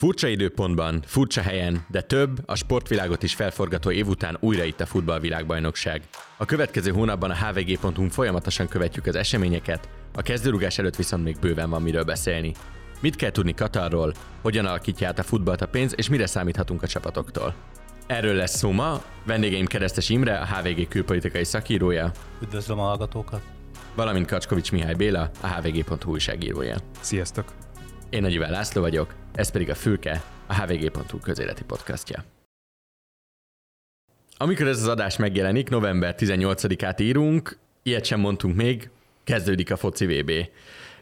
Furcsa időpontban, furcsa helyen, de több, a sportvilágot is felforgató év után újra itt a futballvilágbajnokság. A következő hónapban a hvg.hu folyamatosan követjük az eseményeket, a kezdőrugás előtt viszont még bőven van miről beszélni. Mit kell tudni Katarról, hogyan alakítja át a futballt a pénz, és mire számíthatunk a csapatoktól. Erről lesz szó ma, vendégeim Keresztes Imre, a HVG külpolitikai szakírója. Üdvözlöm a hallgatókat! Valamint Kacskovics Mihály Béla, a hvg.hu újságírója. Sziasztok! Én Nagy László vagyok, ez pedig a Fülke, a hvg.hu közéleti podcastja. Amikor ez az adás megjelenik, november 18-át írunk, ilyet sem mondtunk még, kezdődik a foci VB.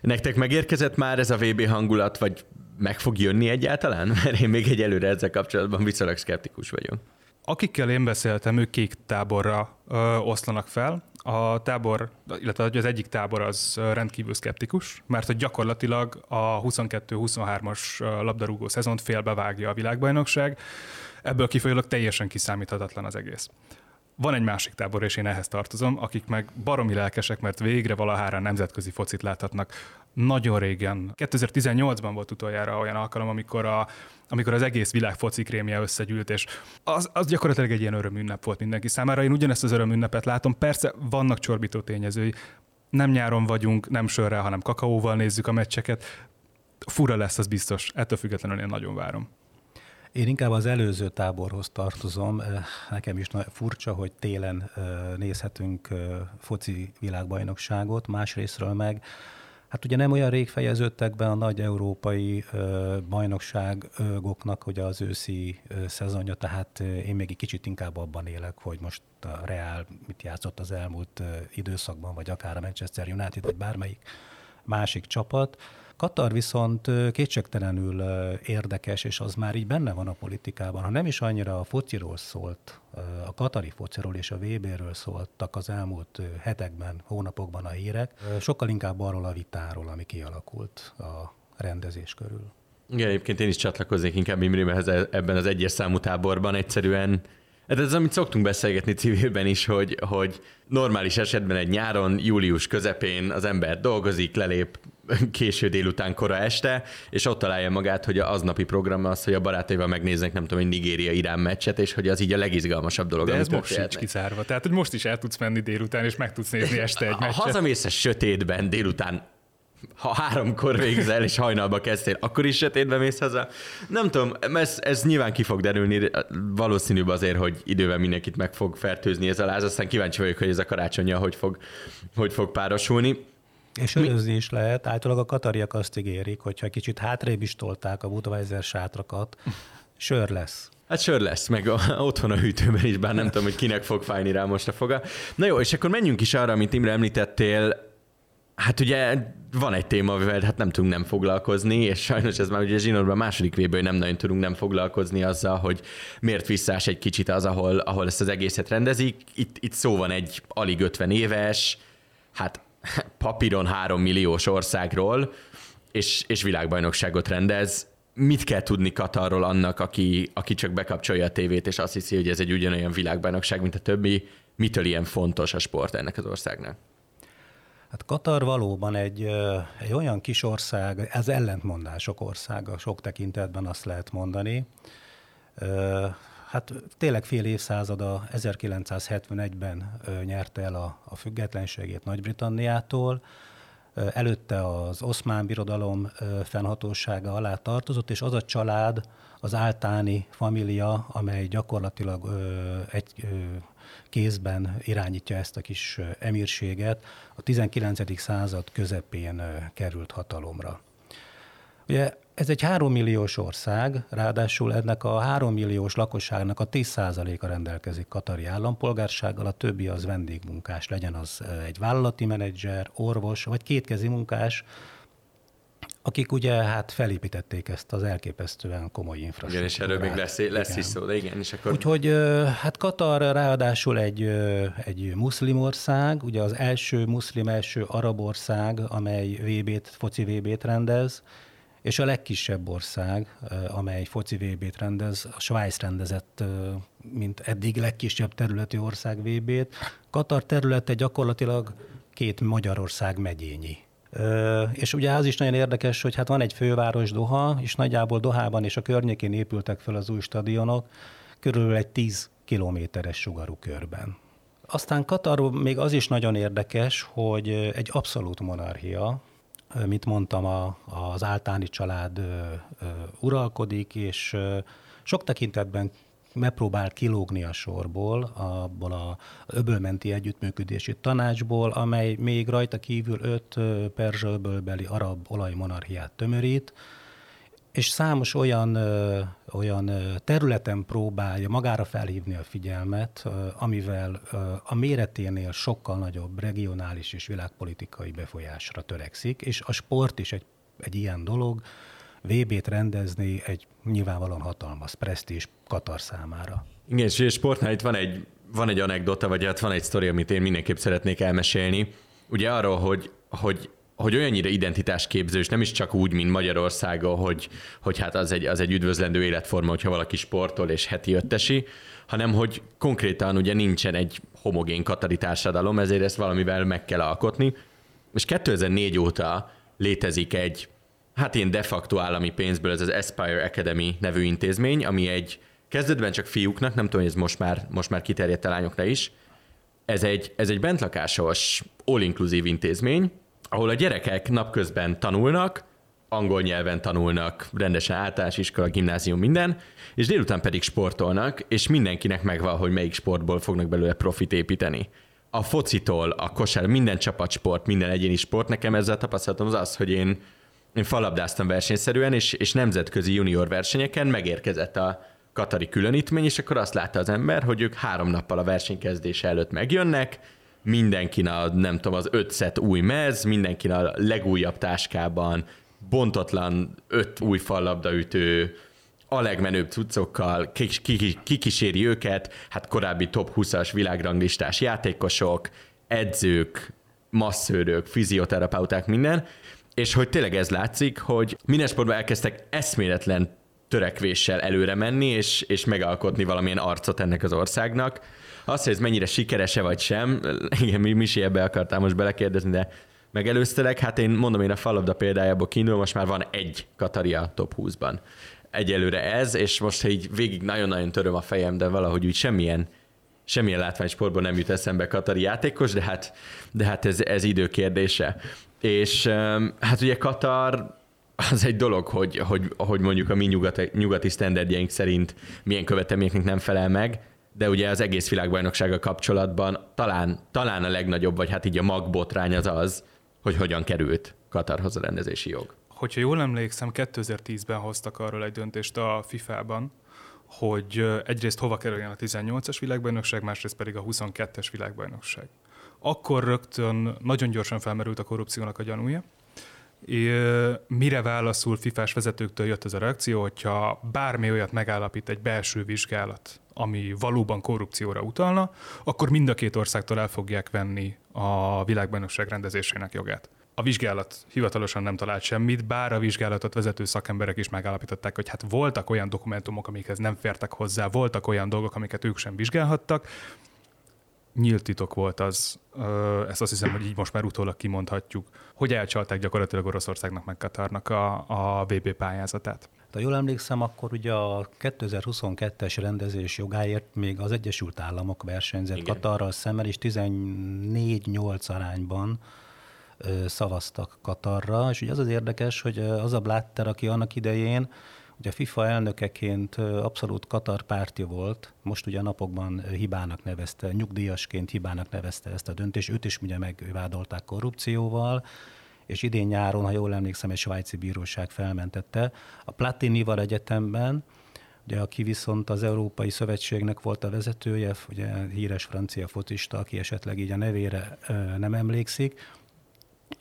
Nektek megérkezett már ez a VB hangulat, vagy meg fog jönni egyáltalán? Mert én még egyelőre ezzel kapcsolatban viszonylag szkeptikus vagyok. Akikkel én beszéltem, ők kék táborra ö, oszlanak fel. A tábor, illetve az egyik tábor az rendkívül szkeptikus, mert hogy gyakorlatilag a 22-23-as labdarúgó szezont félbevágja a világbajnokság, ebből kifolyólag teljesen kiszámíthatatlan az egész. Van egy másik tábor, és én ehhez tartozom, akik meg baromi lelkesek, mert végre valahára nemzetközi focit láthatnak. Nagyon régen, 2018-ban volt utoljára olyan alkalom, amikor, a, amikor az egész világ foci krémje összegyűlt, és az, az gyakorlatilag egy ilyen örömünnep volt mindenki számára. Én ugyanezt az örömünnepet látom. Persze vannak csorbító tényezői, nem nyáron vagyunk, nem sörrel, hanem kakaóval nézzük a meccseket. Fura lesz, az biztos. Ettől függetlenül én nagyon várom. Én inkább az előző táborhoz tartozom. Nekem is furcsa, hogy télen nézhetünk foci világbajnokságot, másrésztről meg Hát ugye nem olyan rég fejeződtek be a nagy európai bajnokságoknak ugye az őszi szezonja, tehát én még egy kicsit inkább abban élek, hogy most a Real mit játszott az elmúlt időszakban, vagy akár a Manchester United, vagy bármelyik másik csapat. Katar viszont kétségtelenül érdekes, és az már így benne van a politikában. Ha nem is annyira a fociról szólt, a katari fociról és a VB-ről szóltak az elmúlt hetekben, hónapokban a hírek, sokkal inkább arról a vitáról, ami kialakult a rendezés körül. Igen, egyébként én is csatlakoznék inkább Imrémehez e- ebben az egyes számú táborban. Egyszerűen Hát ez amit szoktunk beszélgetni civilben is, hogy, hogy normális esetben egy nyáron, július közepén az ember dolgozik, lelép késő délután, kora este, és ott találja magát, hogy az napi program az, hogy a barátaival megnéznek, nem tudom, egy Nigéria-Irán meccset, és hogy az így a legizgalmasabb dolog. De ez most sincs kizárva. Tehát, hogy most is el tudsz menni délután, és meg tudsz nézni este egy meccset. Hazamész a sötétben délután ha háromkor végzel, és hajnalba kezdtél, akkor is sötétbe mész haza. Nem tudom, ez, ez nyilván ki fog derülni, valószínűbb azért, hogy idővel mindenkit meg fog fertőzni ez a láz, aztán kíváncsi vagyok, hogy ez a karácsonya hogy fog, hogy fog párosulni. És előzni is lehet. Általában a katariak azt ígérik, hogyha kicsit hátrébb is tolták a Budweiser sátrakat, sör lesz. Hát sör lesz, meg a, otthon a hűtőben is, bár nem tudom, hogy kinek fog fájni rá most a foga. Na jó, és akkor menjünk is arra, amit Imre említettél, Hát ugye van egy téma, amivel hát nem tudunk nem foglalkozni, és sajnos ez már ugye zsinórban a második véből nem nagyon tudunk nem foglalkozni azzal, hogy miért visszás egy kicsit az, ahol, ahol ezt az egészet rendezik. Itt, itt szó van egy alig 50 éves, hát papíron 3 milliós országról, és, és világbajnokságot rendez. Mit kell tudni Katarról annak, aki, aki csak bekapcsolja a tévét, és azt hiszi, hogy ez egy ugyanolyan világbajnokság, mint a többi? Mitől ilyen fontos a sport ennek az országnak? Hát Katar valóban egy, egy olyan kis ország, ez ellentmondások országa, sok tekintetben azt lehet mondani. Hát tényleg fél évszázada 1971-ben nyerte el a, a függetlenségét Nagy-Britanniától, előtte az oszmán birodalom fennhatósága alá tartozott, és az a család, az áltáni família, amely gyakorlatilag egy kézben irányítja ezt a kis emírséget, a 19. század közepén került hatalomra. Ugye ez egy három milliós ország, ráadásul ennek a három milliós lakosságnak a 10%-a rendelkezik katari állampolgársággal, a többi az vendégmunkás, legyen az egy vállalati menedzser, orvos, vagy kétkezi munkás, akik ugye hát felépítették ezt az elképesztően komoly infrastruktúrát. Igen, és erről még lesz, lesz is szó, de igen, és akkor... Úgyhogy hát Katar ráadásul egy, egy muszlim ország, ugye az első muszlim, első arab ország, amely VB-t, foci VB-t rendez, és a legkisebb ország, amely foci VB-t rendez, a Svájc rendezett, mint eddig legkisebb területi ország VB-t. Katar területe gyakorlatilag két Magyarország megyényi És ugye az is nagyon érdekes, hogy hát van egy főváros Doha, és nagyjából Dohában és a környékén épültek fel az új stadionok, körülbelül egy 10 kilométeres sugarú körben. Aztán Katar még az is nagyon érdekes, hogy egy abszolút monarchia, mint mondtam, a, az áltáni család uralkodik, és sok tekintetben megpróbál kilógni a sorból, abból a öbölmenti együttműködési tanácsból, amely még rajta kívül öt perzsölbölbeli arab olajmonarchiát tömörít, és számos olyan, olyan területen próbálja magára felhívni a figyelmet, amivel a méreténél sokkal nagyobb regionális és világpolitikai befolyásra törekszik, és a sport is egy, egy ilyen dolog, VB-t rendezni egy nyilvánvalóan hatalmas presztízs Katar számára. Igen, és sportnál itt van egy, van egy anekdota, vagy hát van egy sztori, amit én mindenképp szeretnék elmesélni. Ugye arról, hogy, hogy hogy olyannyira identitásképző, és nem is csak úgy, mint Magyarországon, hogy, hogy hát az egy, az egy üdvözlendő életforma, hogyha valaki sportol és heti öttesi, hanem hogy konkrétan ugye nincsen egy homogén katari társadalom, ezért ezt valamivel meg kell alkotni. És 2004 óta létezik egy, hát ilyen de facto állami pénzből, ez az Aspire Academy nevű intézmény, ami egy kezdetben csak fiúknak, nem tudom, hogy ez most már, most már kiterjedt a lányokra is, ez egy, ez egy bentlakásos, all-inclusive intézmény, ahol a gyerekek napközben tanulnak, angol nyelven tanulnak, rendesen általános iskola, gimnázium, minden, és délután pedig sportolnak, és mindenkinek megvan, hogy melyik sportból fognak belőle profit építeni. A focitól, a kosár, minden csapatsport, minden egyéni sport, nekem ezzel tapasztalatom az az, hogy én, én falabdáztam versenyszerűen, és, és nemzetközi junior versenyeken megérkezett a katari különítmény, és akkor azt látta az ember, hogy ők három nappal a versenykezdése előtt megjönnek, mindenkin a, nem tudom, az öt set új mez, mindenkin a legújabb táskában, bontatlan öt új fallabdaütő, a legmenőbb cuccokkal, kikíséri őket, hát korábbi top 20-as világranglistás játékosok, edzők, masszőrök, fizioterapeuták, minden, és hogy tényleg ez látszik, hogy minden sportban elkezdtek eszméletlen törekvéssel előre menni, és, és megalkotni valamilyen arcot ennek az országnak, azt, hogy ez mennyire sikerese vagy sem, igen, mi Misi ebbe akartál most belekérdezni, de megelőztelek, hát én mondom, én a falabda példájából kiindul, most már van egy Kataria top 20-ban. Egyelőre ez, és most így végig nagyon-nagyon töröm a fejem, de valahogy úgy semmilyen semmilyen látványsportban nem jut eszembe Katari játékos, de hát, de hát ez, ez idő kérdése. És hát ugye Katar az egy dolog, hogy, hogy, hogy mondjuk a mi nyugati, nyugati sztenderdjeink szerint milyen követelményeknek nem felel meg, de ugye az egész világbajnoksága kapcsolatban talán, talán a legnagyobb, vagy hát így a magbotrány az az, hogy hogyan került Katarhoz a rendezési jog. Hogyha jól emlékszem, 2010-ben hoztak arról egy döntést a FIFA-ban, hogy egyrészt hova kerüljen a 18-as világbajnokság, másrészt pedig a 22-es világbajnokság. Akkor rögtön nagyon gyorsan felmerült a korrupciónak a gyanúja, mire válaszul fifás vezetőktől jött ez a reakció, hogyha bármi olyat megállapít egy belső vizsgálat, ami valóban korrupcióra utalna, akkor mind a két országtól el fogják venni a világbajnokság rendezésének jogát. A vizsgálat hivatalosan nem talált semmit, bár a vizsgálatot vezető szakemberek is megállapították, hogy hát voltak olyan dokumentumok, amikhez nem fértek hozzá, voltak olyan dolgok, amiket ők sem vizsgálhattak, nyílt titok volt az, ezt azt hiszem, hogy így most már utólag kimondhatjuk, hogy elcsalták gyakorlatilag Oroszországnak meg Katarnak a, a VB pályázatát. Ha jól emlékszem, akkor ugye a 2022-es rendezés jogáért még az Egyesült Államok versenyzett Katarral szemmel, és 14-8 arányban szavaztak Katarra, és ugye az az érdekes, hogy az a Blatter, aki annak idején Ugye a FIFA elnökeként abszolút Katar párti volt, most ugye napokban hibának nevezte, nyugdíjasként hibának nevezte ezt a döntést, őt is ugye megvádolták korrupcióval, és idén nyáron, ha jól emlékszem, egy svájci bíróság felmentette. A Platinival egyetemben, ugye, aki viszont az Európai Szövetségnek volt a vezetője, ugye híres francia fotista, aki esetleg így a nevére nem emlékszik.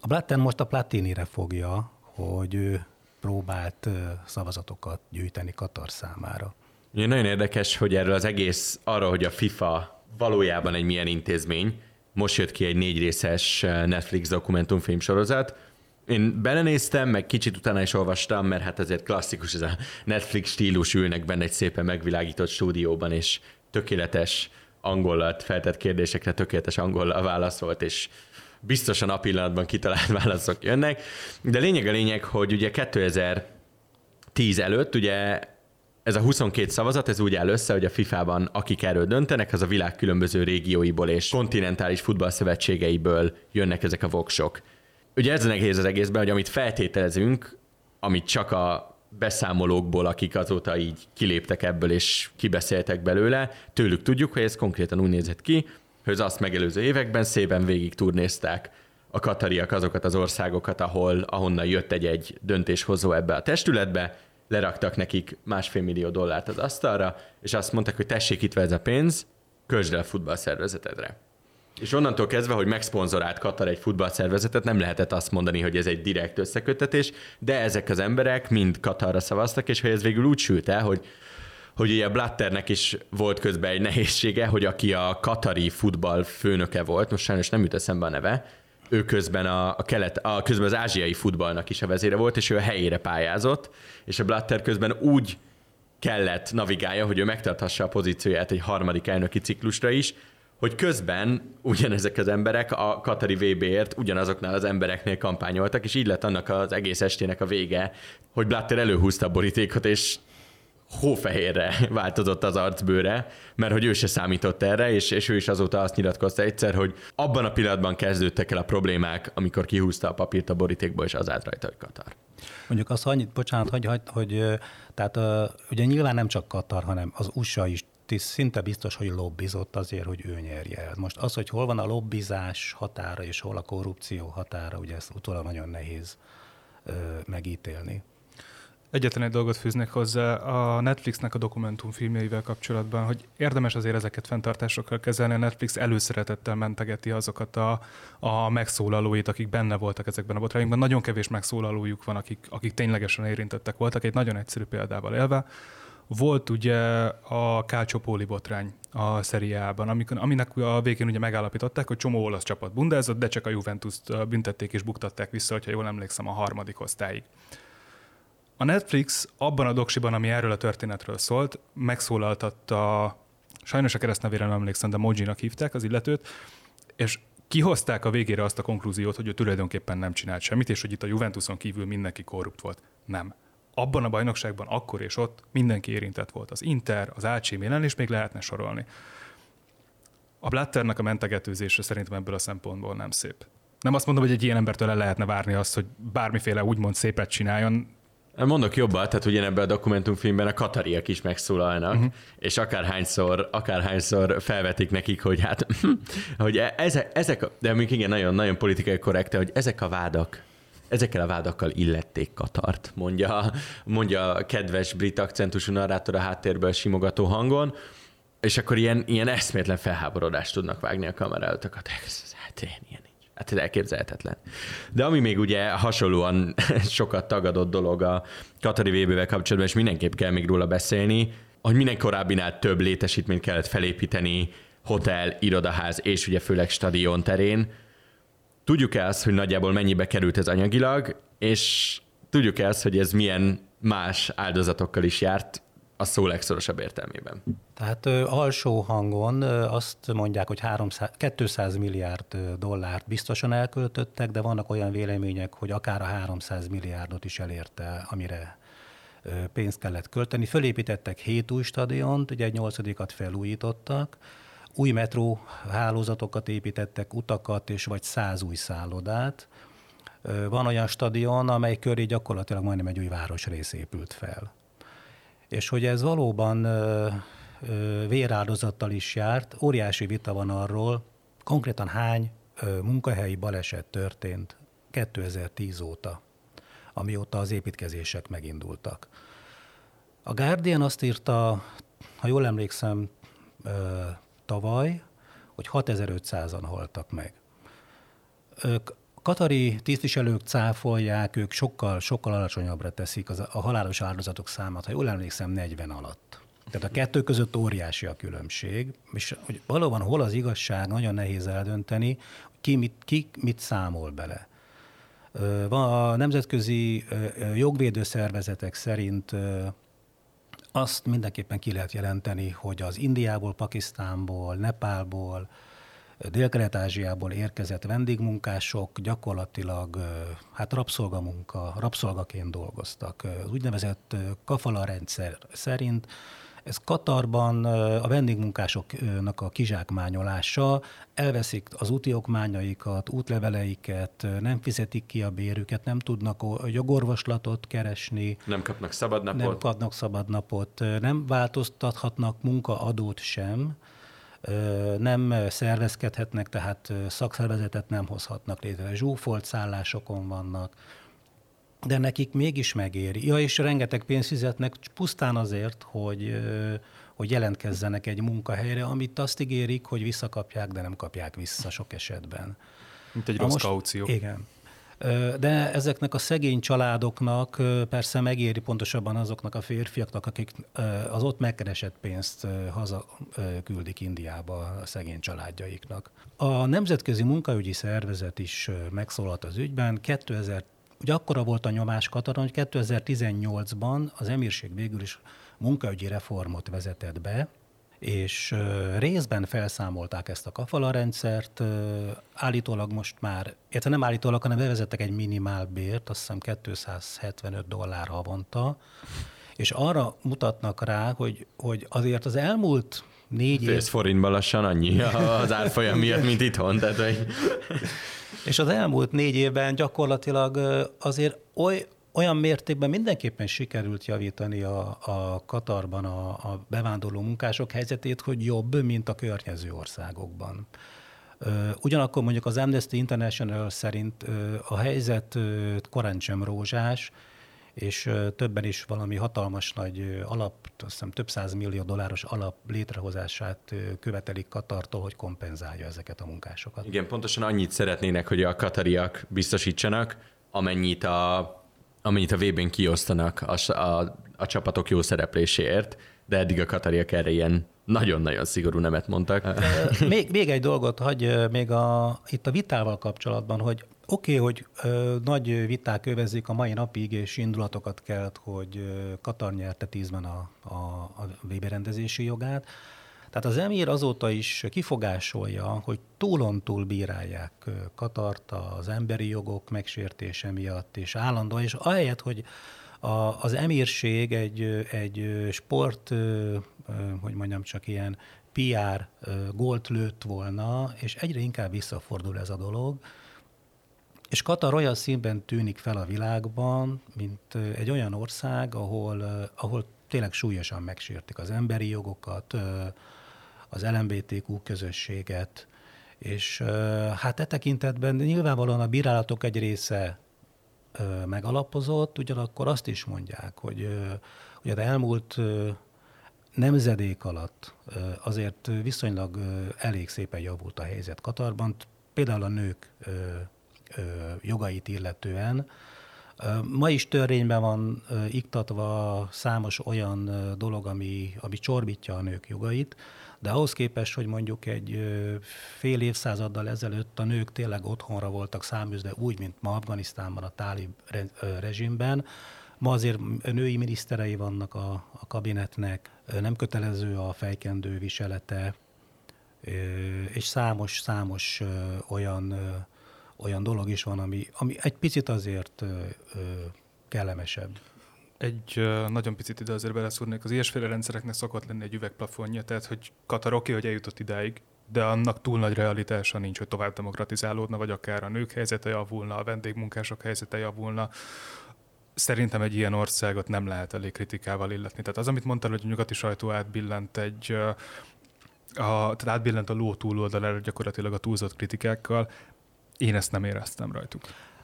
A Blatten most a Platinire fogja, hogy ő próbált szavazatokat gyűjteni Katar számára. Ugye nagyon érdekes, hogy erről az egész, arra, hogy a FIFA valójában egy milyen intézmény, most jött ki egy négy részes Netflix dokumentumfilm sorozat, én belenéztem, meg kicsit utána is olvastam, mert hát ezért klasszikus ez a Netflix stílus, ülnek benne egy szépen megvilágított stúdióban, és tökéletes angolat feltett kérdésekre tökéletes angollal válaszolt, és biztosan a pillanatban kitalált válaszok jönnek, de lényeg a lényeg, hogy ugye 2010 előtt ugye ez a 22 szavazat, ez úgy áll össze, hogy a FIFA-ban akik erről döntenek, az a világ különböző régióiból és kontinentális futballszövetségeiből jönnek ezek a voksok. Ugye ez nehéz az egészben, hogy amit feltételezünk, amit csak a beszámolókból, akik azóta így kiléptek ebből és kibeszéltek belőle, tőlük tudjuk, hogy ez konkrétan úgy nézett ki, hogy az azt megelőző években szépen végig turnézták a katariak azokat az országokat, ahol, ahonnan jött egy-egy döntéshozó ebbe a testületbe, leraktak nekik másfél millió dollárt az asztalra, és azt mondták, hogy tessék itt ez a pénz, költsd el a futballszervezetedre. És onnantól kezdve, hogy megszponzorált Katar egy futballszervezetet, nem lehetett azt mondani, hogy ez egy direkt összekötetés, de ezek az emberek mind Katarra szavaztak, és hogy ez végül úgy sült el, hogy hogy ugye Blatternek is volt közben egy nehézsége, hogy aki a katari futball főnöke volt, most sajnos nem jut eszembe a neve, ő közben a, a, kelet, a közben az ázsiai futballnak is a vezére volt, és ő a helyére pályázott, és a Blatter közben úgy kellett navigálja, hogy ő megtarthassa a pozícióját egy harmadik elnöki ciklusra is, hogy közben ugyanezek az emberek a Katari VB-ért ugyanazoknál az embereknél kampányoltak, és így lett annak az egész estének a vége, hogy Blatter előhúzta a borítékot, és hófehérre változott az arcbőre, mert hogy ő se számított erre, és, és ő is azóta azt nyilatkozta egyszer, hogy abban a pillanatban kezdődtek el a problémák, amikor kihúzta a papírt a borítékból, és az állt rajta, hogy Katar. Mondjuk azt annyit, bocsánat, hogy, hogy, hogy tehát ugye nyilván nem csak Katar, hanem az USA is szinte biztos, hogy lobbizott azért, hogy ő nyerje el. Most az, hogy hol van a lobbizás határa és hol a korrupció határa, ugye ezt utólag nagyon nehéz megítélni. Egyetlen egy dolgot fűznek hozzá a Netflixnek a dokumentumfilmjeivel kapcsolatban, hogy érdemes azért ezeket fenntartásokkal kezelni. A Netflix előszeretettel mentegeti azokat a, a megszólalóit, akik benne voltak ezekben a botrányokban. Nagyon kevés megszólalójuk van, akik, akik ténylegesen érintettek voltak. Egy nagyon egyszerű példával élve. Volt ugye a Calciopoli botrány a szeriában, amikor, aminek a végén ugye megállapították, hogy csomó olasz csapat bundázott, de csak a Juventus-t büntették és buktatták vissza, hogyha jól emlékszem, a harmadik osztályig. A Netflix abban a doksiban, ami erről a történetről szólt, megszólaltatta, sajnos a keresztnevére nem emlékszem, de Mojinak hívták az illetőt, és kihozták a végére azt a konklúziót, hogy ő tulajdonképpen nem csinált semmit, és hogy itt a Juventuson kívül mindenki korrupt volt. Nem. Abban a bajnokságban akkor és ott mindenki érintett volt. Az Inter, az AC Milan, és még lehetne sorolni. A Blatternek a mentegetőzése szerintem ebből a szempontból nem szép. Nem azt mondom, hogy egy ilyen embertől el lehetne várni azt, hogy bármiféle úgymond szépet csináljon, Mondok jobbat, tehát ugyanebben a dokumentumfilmben a katariak is megszólalnak, uh-huh. és akárhányszor, akárhányszor felvetik nekik, hogy hát, hogy e- ezek, ezek de még igen, nagyon, nagyon politikai korrekte, hogy ezek a vádak, ezekkel a vádakkal illették Katart, mondja, mondja a kedves brit akcentusú narrátor a háttérből simogató hangon, és akkor ilyen, ilyen eszmétlen felháborodást tudnak vágni a kamera előtt a Hát én ilyen Hát ez elképzelhetetlen. De ami még ugye hasonlóan sokat tagadott dolog a Katari vb kapcsolatban, és mindenképp kell még róla beszélni, hogy minden korábbinál több létesítményt kellett felépíteni, hotel, irodaház és ugye főleg stadion terén. Tudjuk-e azt, hogy nagyjából mennyibe került ez anyagilag, és tudjuk-e azt, hogy ez milyen más áldozatokkal is járt, a szó legszorosabb értelmében. Tehát ö, alsó hangon ö, azt mondják, hogy 300, 200 milliárd dollárt biztosan elköltöttek, de vannak olyan vélemények, hogy akár a 300 milliárdot is elérte, amire ö, pénzt kellett költeni. Fölépítettek 7 új stadiont, ugye egy nyolcadikat felújítottak, új metró hálózatokat építettek, utakat és vagy száz új szállodát. Van olyan stadion, amely köré gyakorlatilag majdnem egy új városrész épült fel és hogy ez valóban véráldozattal is járt, óriási vita van arról, konkrétan hány munkahelyi baleset történt 2010 óta, amióta az építkezések megindultak. A Guardian azt írta, ha jól emlékszem, tavaly, hogy 6500-an haltak meg. Ők katari tisztviselők cáfolják, ők sokkal, sokkal alacsonyabbra teszik az, a halálos áldozatok számát, ha jól emlékszem, 40 alatt. Tehát a kettő között óriási a különbség, és hogy valóban hol az igazság, nagyon nehéz eldönteni, ki mit, ki mit számol bele. A nemzetközi jogvédő szervezetek szerint azt mindenképpen ki lehet jelenteni, hogy az Indiából, Pakisztánból, Nepálból, Dél-Kelet-Ázsiából érkezett vendégmunkások gyakorlatilag hát rabszolgamunka, rabszolgaként dolgoztak. Az úgynevezett kafala rendszer szerint ez Katarban a vendégmunkásoknak a kizsákmányolása, elveszik az úti okmányaikat, útleveleiket, nem fizetik ki a bérüket, nem tudnak jogorvoslatot keresni. Nem kapnak szabadnapot. Nem kapnak szabadnapot, nem változtathatnak munkaadót sem, nem szervezkedhetnek, tehát szakszervezetet nem hozhatnak létre. Zsúfolt szállásokon vannak, de nekik mégis megéri. Ja, és rengeteg pénzt fizetnek pusztán azért, hogy, hogy jelentkezzenek egy munkahelyre, amit azt ígérik, hogy visszakapják, de nem kapják vissza sok esetben. Mint egy rossz most, kaució. Igen. De ezeknek a szegény családoknak persze megéri pontosabban azoknak a férfiaknak, akik az ott megkeresett pénzt haza küldik Indiába a szegény családjaiknak. A Nemzetközi Munkaügyi Szervezet is megszólalt az ügyben. 2000 Ugye akkora volt a nyomás Kataron, hogy 2018-ban az emírség végül is munkaügyi reformot vezetett be, és részben felszámolták ezt a kafala rendszert, állítólag most már, illetve nem állítólag, hanem bevezettek egy minimálbért, azt hiszem 275 dollár havonta, és arra mutatnak rá, hogy, hogy azért az elmúlt négy év... Ez forintban lassan annyi az árfolyam miatt, mint itthon. Tehát, hogy... És az elmúlt négy évben gyakorlatilag azért oly, olyan mértékben mindenképpen sikerült javítani a, a Katarban a, a bevándorló munkások helyzetét, hogy jobb, mint a környező országokban. Ugyanakkor mondjuk az Amnesty International szerint a helyzet korán sem rózsás, és többen is valami hatalmas nagy alap, azt hiszem több száz millió dolláros alap létrehozását követelik Katartól, hogy kompenzálja ezeket a munkásokat. Igen, pontosan annyit szeretnének, hogy a katariak biztosítsanak, amennyit a, amennyit a VB-n kiosztanak a, a, a csapatok jó szerepléséért, de eddig a katariak erre ilyen nagyon-nagyon szigorú nemet mondtak. még, még egy dolgot hagy még a, itt a vitával kapcsolatban, hogy Oké, okay, hogy ö, nagy viták övezik a mai napig, és indulatokat kelt, hogy ö, Katar nyerte tízben a, a, a VB rendezési jogát. Tehát az emír azóta is kifogásolja, hogy túlontúl bírálják Katart az emberi jogok megsértése miatt, és állandóan, és ahelyett, hogy a, az emírség egy, egy sport, hogy mondjam, csak ilyen PR gólt lőtt volna, és egyre inkább visszafordul ez a dolog, és Katar olyan színben tűnik fel a világban, mint egy olyan ország, ahol, ahol tényleg súlyosan megsértik az emberi jogokat, az LMBTQ közösséget, és hát e tekintetben nyilvánvalóan a bírálatok egy része megalapozott, ugyanakkor azt is mondják, hogy, hogy az elmúlt nemzedék alatt azért viszonylag elég szépen javult a helyzet Katarban, például a nők jogait illetően. Ma is törvényben van iktatva számos olyan dolog, ami, ami csorbítja a nők jogait, de ahhoz képest, hogy mondjuk egy fél évszázaddal ezelőtt a nők tényleg otthonra voltak száműzve úgy, mint ma Afganisztánban a tálib rezsimben, Ma azért női miniszterei vannak a, a kabinetnek, nem kötelező a fejkendő viselete, és számos-számos olyan olyan dolog is van, ami, ami egy picit azért ö, ö, kellemesebb. Egy ö, nagyon picit ide azért beleszúrnék. Az ilyesféle rendszereknek szokott lenni egy üvegplafonja, tehát hogy Katar oké, hogy eljutott idáig, de annak túl nagy realitása nincs, hogy tovább demokratizálódna, vagy akár a nők helyzete javulna, a vendégmunkások helyzete javulna. Szerintem egy ilyen országot nem lehet elég kritikával illetni. Tehát az, amit mondtál, hogy a nyugati sajtó átbillent egy a, tehát átbillent a ló túloldalára gyakorlatilag a túlzott kritikákkal, én ezt nem éreztem rajtuk.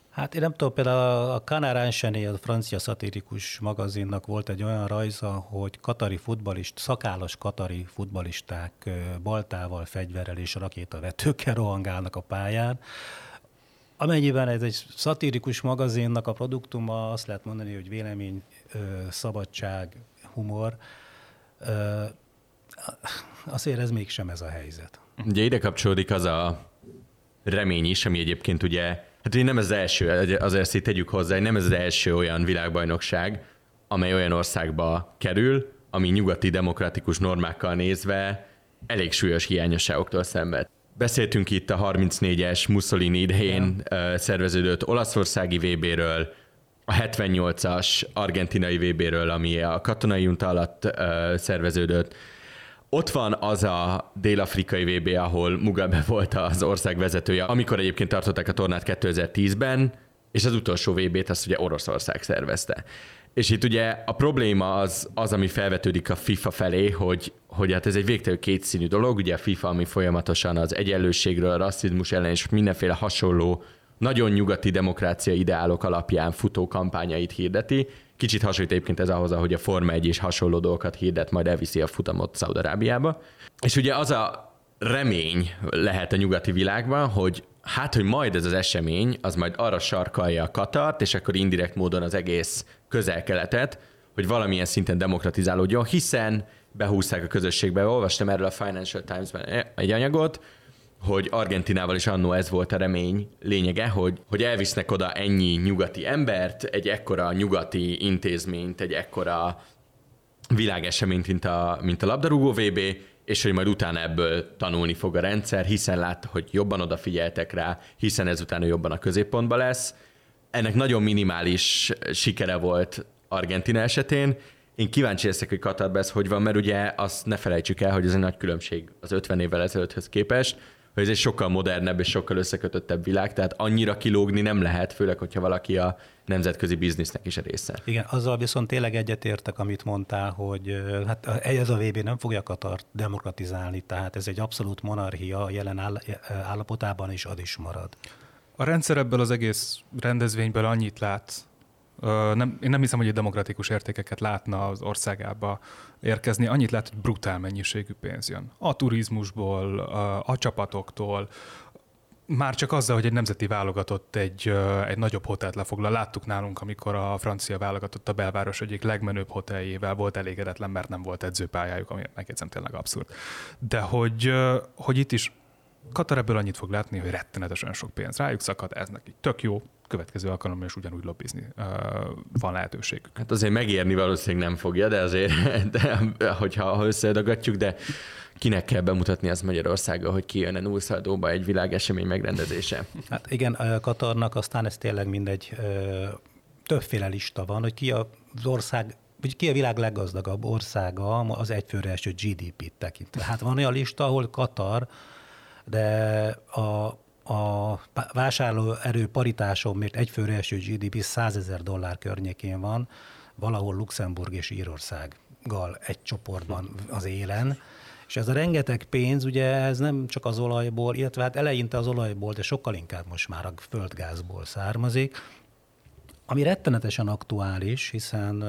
Hát én nem tudom, például a Canard Enchaîné, a francia szatirikus magazinnak volt egy olyan rajza, hogy katari futbalist, szakállas katari futbalisták baltával, fegyverrel és rakétavetőkkel rohangálnak a pályán. Amennyiben ez egy szatirikus magazinnak a produktuma, azt lehet mondani, hogy vélemény, szabadság, humor, azért ez mégsem ez a helyzet. Ugye ide kapcsolódik az a remény is, ami egyébként ugye, hát ugye nem ez az első, azért ezt itt tegyük hozzá, nem ez az első olyan világbajnokság, amely olyan országba kerül, ami nyugati demokratikus normákkal nézve elég súlyos hiányosságoktól szenved. Beszéltünk itt a 34-es Mussolini idején ja. szerveződött olaszországi VB-ről, a 78-as argentinai VB-ről, ami a katonai junta alatt szerveződött. Ott van az a dél-afrikai VB, ahol Mugabe volt az ország vezetője, amikor egyébként tartották a tornát 2010-ben, és az utolsó VB-t azt ugye Oroszország szervezte. És itt ugye a probléma az, az ami felvetődik a FIFA felé, hogy, hogy hát ez egy végtelenül kétszínű dolog, ugye a FIFA, ami folyamatosan az egyenlőségről, a rasszizmus ellen és mindenféle hasonló nagyon nyugati demokrácia ideálok alapján futó kampányait hirdeti. Kicsit hasonlít egyébként ez ahhoz, ahogy a Forma 1 is hasonló dolgokat hirdet, majd elviszi a futamot Szaudarábiába. És ugye az a remény lehet a nyugati világban, hogy hát, hogy majd ez az esemény, az majd arra sarkalja a Katart, és akkor indirekt módon az egész közel-keletet, hogy valamilyen szinten demokratizálódjon, hiszen behúzták a közösségbe. Olvastam erről a Financial Times-ben egy anyagot, hogy Argentinával is annó ez volt a remény lényege, hogy, hogy elvisznek oda ennyi nyugati embert, egy ekkora nyugati intézményt, egy ekkora világeseményt, mint a, mint a labdarúgó VB, és hogy majd utána ebből tanulni fog a rendszer, hiszen látta, hogy jobban odafigyeltek rá, hiszen ezután jobban a középpontba lesz. Ennek nagyon minimális sikere volt Argentina esetén. Én kíváncsi leszek, hogy Katarban ez hogy van, mert ugye azt ne felejtsük el, hogy ez egy nagy különbség az 50 évvel ezelőtthöz képest, hogy ez egy sokkal modernebb és sokkal összekötöttebb világ, tehát annyira kilógni nem lehet, főleg, hogyha valaki a nemzetközi biznisznek is a része. Igen, azzal viszont tényleg egyetértek, amit mondtál, hogy hát ez a VB nem fogja Katart demokratizálni, tehát ez egy abszolút monarchia, jelen állapotában is ad is marad. A rendszer ebből az egész rendezvényből annyit lát, nem, én nem hiszem, hogy egy demokratikus értékeket látna az országába érkezni. Annyit lát, hogy brutál mennyiségű pénz jön. A turizmusból, a, a csapatoktól, már csak azzal, hogy egy nemzeti válogatott egy, egy nagyobb hotelt lefoglal. Láttuk nálunk, amikor a francia válogatott a belváros egyik legmenőbb hoteljével volt elégedetlen, mert nem volt edzőpályájuk, ami megjegyzem tényleg abszurd. De hogy, hogy itt is Katar ebből annyit fog látni, hogy rettenetesen sok pénz rájuk szakad, ez neki tök jó, következő alkalommal is ugyanúgy lobbizni uh, van lehetőség. Hát azért megérni valószínűleg nem fogja, de azért, de, hogyha ha összedagatjuk, de kinek kell bemutatni az Magyarországa, hogy ki jön Nulszaldóba egy világesemény megrendezése? Hát igen, Katarnak aztán ez tényleg mindegy, többféle lista van, hogy ki az ország hogy ki a világ leggazdagabb országa az egyfőre eső GDP-t tekintve. Hát van olyan lista, ahol Katar, de a a vásárlóerő paritáson, mert egyfőre eső GDP 100 ezer dollár környékén van, valahol Luxemburg és Írországgal egy csoportban az élen, és ez a rengeteg pénz, ugye ez nem csak az olajból, illetve hát eleinte az olajból, de sokkal inkább most már a földgázból származik, ami rettenetesen aktuális, hiszen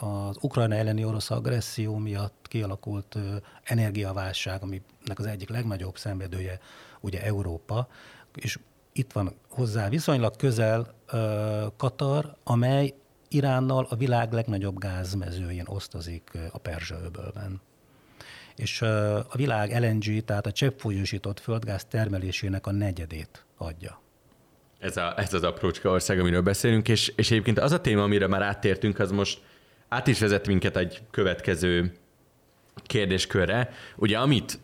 az Ukrajna elleni orosz agresszió miatt kialakult energiaválság, aminek az egyik legnagyobb szenvedője ugye Európa, és itt van hozzá viszonylag közel Katar, amely Iránnal a világ legnagyobb gázmezőjén osztozik a Perzsa-öbölben. És a világ LNG, tehát a cseppfolyósított földgáz termelésének a negyedét adja. Ez, a, ez az aprócska ország, amiről beszélünk, és, és egyébként az a téma, amire már áttértünk, az most át is vezet minket egy következő kérdéskörre. Ugye amit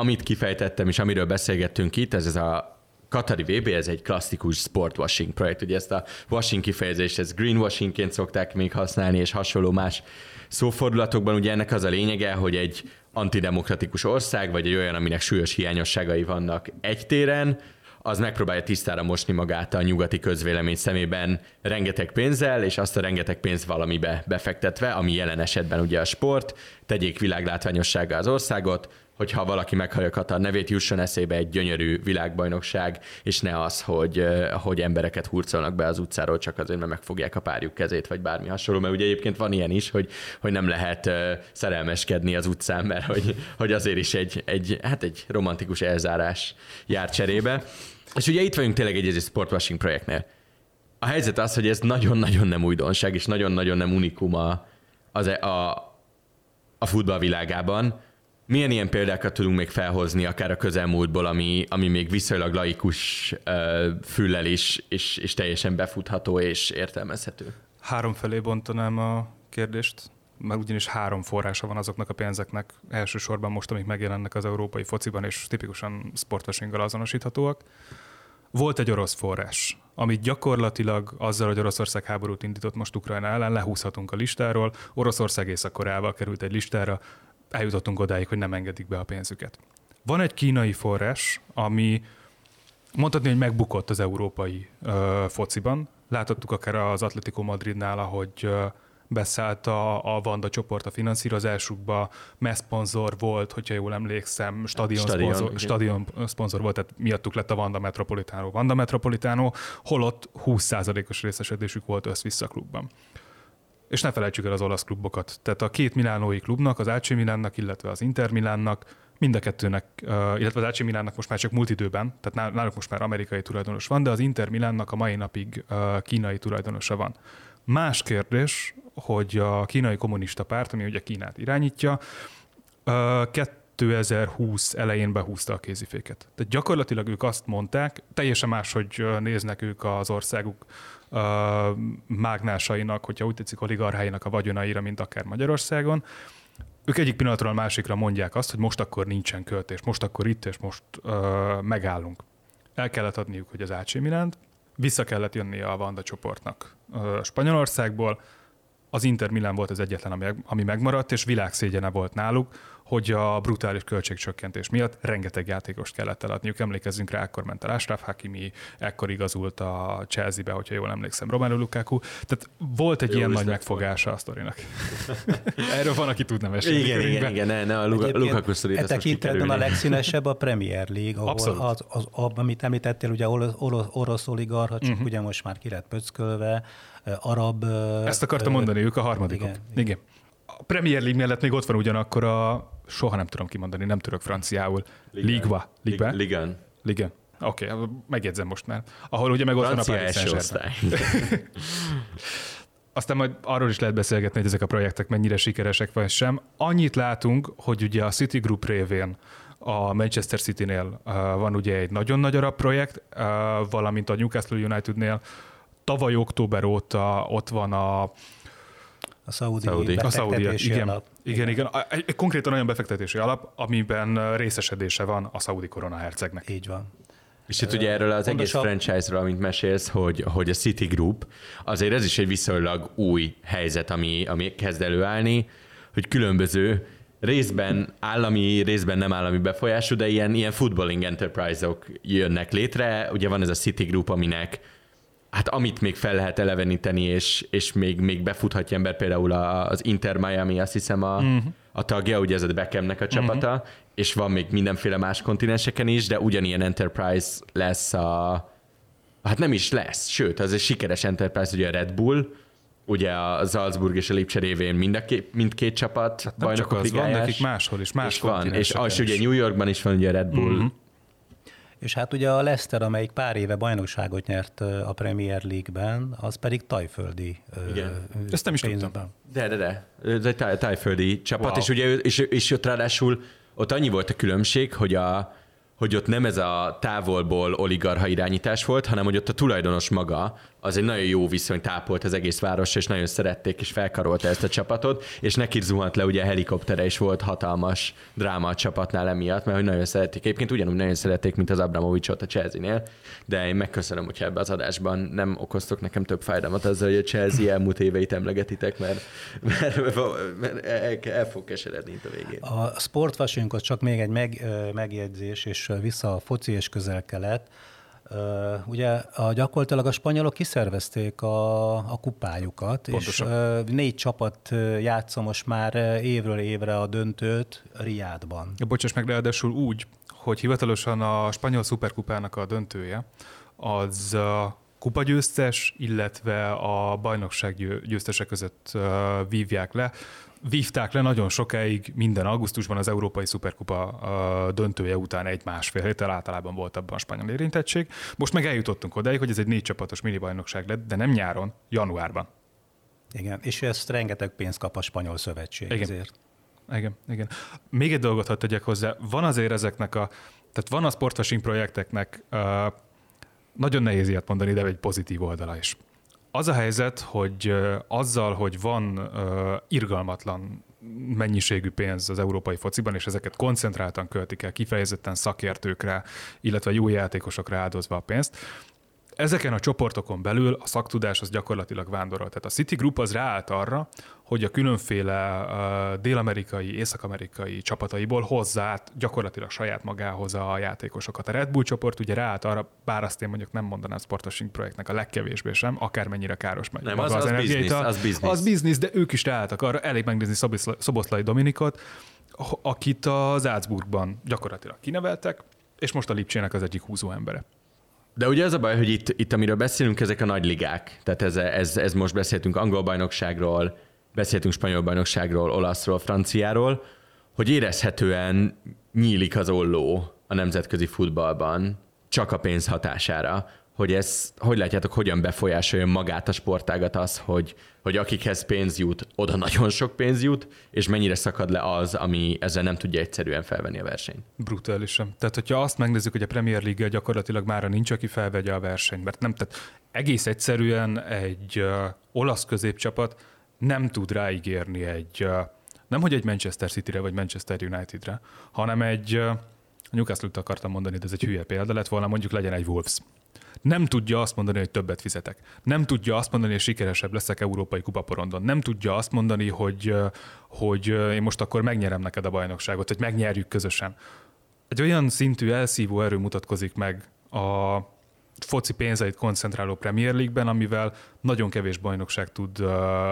amit kifejtettem, és amiről beszélgettünk itt, ez, ez a Katari VB, ez egy klasszikus sportwashing projekt. Ugye ezt a washing kifejezést, ez greenwashingként szokták még használni, és hasonló más szófordulatokban. Ugye ennek az a lényege, hogy egy antidemokratikus ország, vagy egy olyan, aminek súlyos hiányosságai vannak egy téren, az megpróbálja tisztára mosni magát a nyugati közvélemény szemében rengeteg pénzzel, és azt a rengeteg pénzt valamibe befektetve, ami jelen esetben ugye a sport, tegyék világlátványossága az országot, hogyha valaki meghallja Katar nevét, jusson eszébe egy gyönyörű világbajnokság, és ne az, hogy, hogy embereket hurcolnak be az utcáról csak azért, mert megfogják a párjuk kezét, vagy bármi hasonló, mert ugye egyébként van ilyen is, hogy, hogy nem lehet szerelmeskedni az utcán, mert hogy, hogy azért is egy, egy, hát egy romantikus elzárás jár cserébe. És ugye itt vagyunk tényleg egy, egy sportwashing projektnél. A helyzet az, hogy ez nagyon-nagyon nem újdonság, és nagyon-nagyon nem unikum a, az, e, a, a futballvilágában, milyen ilyen példákat tudunk még felhozni, akár a közelmúltból, ami, ami még viszonylag laikus uh, füllel is, és, és teljesen befutható és értelmezhető? Három felé bontanám a kérdést. mert ugyanis három forrása van azoknak a pénzeknek, elsősorban most, amik megjelennek az európai fociban, és tipikusan sportvasinggal azonosíthatóak. Volt egy orosz forrás, amit gyakorlatilag azzal, hogy Oroszország háborút indított most Ukrajna ellen, lehúzhatunk a listáról. Oroszország észak került egy listára, eljutottunk odáig, hogy nem engedik be a pénzüket. Van egy kínai forrás, ami mondhatni, hogy megbukott az európai ö, fociban. Láthattuk akár az Atletico Madridnál, ahogy ö, beszállt a, a Vanda csoport a finanszírozásukba, szponzor volt, hogyha jól emlékszem, stadion, stadion, szponzor, stadion szponzor volt, tehát miattuk lett a Vanda Metropolitano. Vanda Metropolitano, holott 20%-os részesedésük volt össz-vissza klubban. És ne felejtsük el az olasz klubokat. Tehát a két milánói klubnak, az AC Milánnak, illetve az Inter Milánnak, mind a kettőnek, illetve az AC Milánnak most már csak múlt időben, tehát náluk most már amerikai tulajdonos van, de az Inter Milánnak a mai napig kínai tulajdonosa van. Más kérdés, hogy a kínai kommunista párt, ami ugye Kínát irányítja, 2020 elején behúzta a kéziféket. Tehát gyakorlatilag ők azt mondták, teljesen más, hogy néznek ők az országuk mágnásainak, hogyha úgy tetszik, oligarcháinak a vagyonaira, mint akár Magyarországon. Ők egyik pillanatról a másikra mondják azt, hogy most akkor nincsen költés, most akkor itt és most ö, megállunk. El kellett adniuk, hogy az AC Milánt, vissza kellett jönni a Vanda csoportnak ö, Spanyolországból, az Inter Milán volt az egyetlen, ami, ami megmaradt, és világszégyene volt náluk, hogy a brutális költségcsökkentés miatt rengeteg játékost kellett eladniuk. Emlékezzünk rá, akkor ment el Ashraf Hakimi, ekkor igazult a Chelsea-be, hogyha jól emlékszem, Romelu Lukaku. Tehát volt egy Jó ilyen nagy megfogása a sztorinak. Erről van, aki tudna mesélni. Igen, igen, igen, ne, ne a Lukaku sztorit. E tekintetben a legszínesebb a Premier League, ahol Abszolút. az, az, az, amit említettél, ugye orosz, orosz, orosz oligarcha, csak uh-huh. ugye most már ki lett pöckölve, arab... Ezt akartam mondani, ők a harmadikok. Igen. igen. A Premier League mellett még ott van ugyanakkor a, soha nem tudom kimondani, nem tudok franciául, Ligva. Ligva? Ligan. Ligan. Oké, okay, megjegyzem most már. Ahol ugye meg ott van a Paris saint Aztán majd arról is lehet beszélgetni, hogy ezek a projektek mennyire sikeresek vagy sem. Annyit látunk, hogy ugye a City Group révén a Manchester City-nél uh, van ugye egy nagyon nagy arab projekt, uh, valamint a Newcastle United-nél tavaly október óta ott van a a szaudi, szaudi. A szaudi, igen, alap. Igen, igen. Egy, egy konkrétan olyan befektetési alap, amiben részesedése van a szaudi koronahercegnek. Így van. És itt ugye erről az Pontosabb... egész franchise-ról, amit mesélsz, hogy, hogy a City Group, azért ez is egy viszonylag új helyzet, ami, ami kezd előállni, hogy különböző részben állami, részben nem állami befolyású, de ilyen, ilyen footballing enterprise-ok jönnek létre. Ugye van ez a City Group, aminek hát amit még fel lehet eleveníteni, és, és még, még befuthatja ember, például az Inter Miami, azt hiszem a, uh-huh. a tagja, ugye ez a Beckhamnek a csapata, uh-huh. és van még mindenféle más kontinenseken is, de ugyanilyen Enterprise lesz a, hát nem is lesz, sőt, az egy sikeres Enterprise, ugye a Red Bull, ugye a Salzburg és a Lipcse révén mind a két, mindkét csapat hát bajnokok csak az van, nekik máshol is, más és van, és, és ugye New Yorkban is van ugye a Red Bull uh-huh és hát ugye a Leicester, amelyik pár éve bajnokságot nyert a Premier League-ben, az pedig tajföldi Igen. Ezt nem is pénzben. tudtam. De, de, de. Ez egy táj, tájföldi csapat, wow. és ugye és, és ott ráadásul ott annyi volt a különbség, hogy a, hogy ott nem ez a távolból oligarha irányítás volt, hanem hogy ott a tulajdonos maga az egy nagyon jó viszonyt tápolt az egész város, és nagyon szerették, és felkarolta ezt a csapatot, és neki zuhant le, ugye a helikoptere is volt hatalmas dráma a csapatnál emiatt, mert hogy nagyon szerették. Egyébként ugyanúgy nagyon szerették, mint az Abramovicsot a Chelsea-nél, de én megköszönöm, hogyha ebbe az adásban nem okoztok nekem több fájdalmat azzal, hogy a Chelsea elmúlt éveit emlegetitek, mert, mert, mert el, el fog keseredni itt a végén. A sportvasunkhoz csak még egy meg, megjegyzés, és vissza a foci és közel-kelet, Ugye a, gyakorlatilag a spanyolok kiszervezték a, a kupájukat, Pontosan. és négy csapat játsza most már évről évre a döntőt Riádban. Bocsáss meg, ráadásul úgy, hogy hivatalosan a spanyol szuperkupának a döntője az kupagyőztes, illetve a bajnokság győztese között vívják le vívták le nagyon sokáig minden augusztusban az Európai Szuperkupa döntője után egy-másfél héttel általában volt abban a spanyol érintettség. Most meg eljutottunk odáig, hogy ez egy négy csapatos minibajnokság lett, de nem nyáron, januárban. Igen, és ezt rengeteg pénzt kap a spanyol szövetség igen. ezért. Igen, igen. Még egy dolgot hadd tegyek hozzá. Van azért ezeknek a, tehát van a sportfashing projekteknek uh, nagyon nehéz ilyet mondani, de egy pozitív oldala is. Az a helyzet, hogy azzal, hogy van irgalmatlan mennyiségű pénz az európai fociban, és ezeket koncentráltan költik el kifejezetten szakértőkre, illetve jó játékosokra áldozva a pénzt, ezeken a csoportokon belül a szaktudás az gyakorlatilag vándorol. Tehát a City Group az ráállt arra, hogy a különféle uh, dél-amerikai, észak-amerikai csapataiból hozzá gyakorlatilag saját magához a játékosokat. A Red Bull csoport ugye ráállt arra, bár azt én mondjuk nem mondanám sportosing projektnek a legkevésbé sem, akármennyire káros megy. Nem, az, az, az, business, az business. Az business, de ők is ráálltak arra, elég megnézni Szoboszlai Dominikot, akit az Álcburgban gyakorlatilag kineveltek, és most a Lipcsének az egyik húzó embere. De ugye ez a baj, hogy itt, itt amiről beszélünk, ezek a nagy ligák. Tehát ez, ez, ez most beszéltünk angol bajnokságról, beszéltünk spanyol bajnokságról, olaszról, franciáról, hogy érezhetően nyílik az olló a nemzetközi futballban, csak a pénz hatására hogy ez, hogy látjátok, hogyan befolyásolja magát a sportágat az, hogy, hogy akikhez pénz jut, oda nagyon sok pénz jut, és mennyire szakad le az, ami ezzel nem tudja egyszerűen felvenni a versenyt. Brutálisan. Tehát, hogyha azt megnézzük, hogy a Premier League gyakorlatilag már nincs, aki felvegye a versenyt, mert nem, tehát egész egyszerűen egy uh, olasz középcsapat nem tud ráígérni egy, uh, nem hogy egy Manchester City-re vagy Manchester United-re, hanem egy, uh, Newcastle-t akartam mondani, de ez egy hülye példa lett volna, mondjuk legyen egy Wolves nem tudja azt mondani, hogy többet fizetek. Nem tudja azt mondani, hogy sikeresebb leszek európai kupaporondon. Nem tudja azt mondani, hogy, hogy én most akkor megnyerem neked a bajnokságot, hogy megnyerjük közösen. Egy olyan szintű elszívó erő mutatkozik meg a foci pénzeit koncentráló Premier League-ben, amivel nagyon kevés bajnokság tud uh,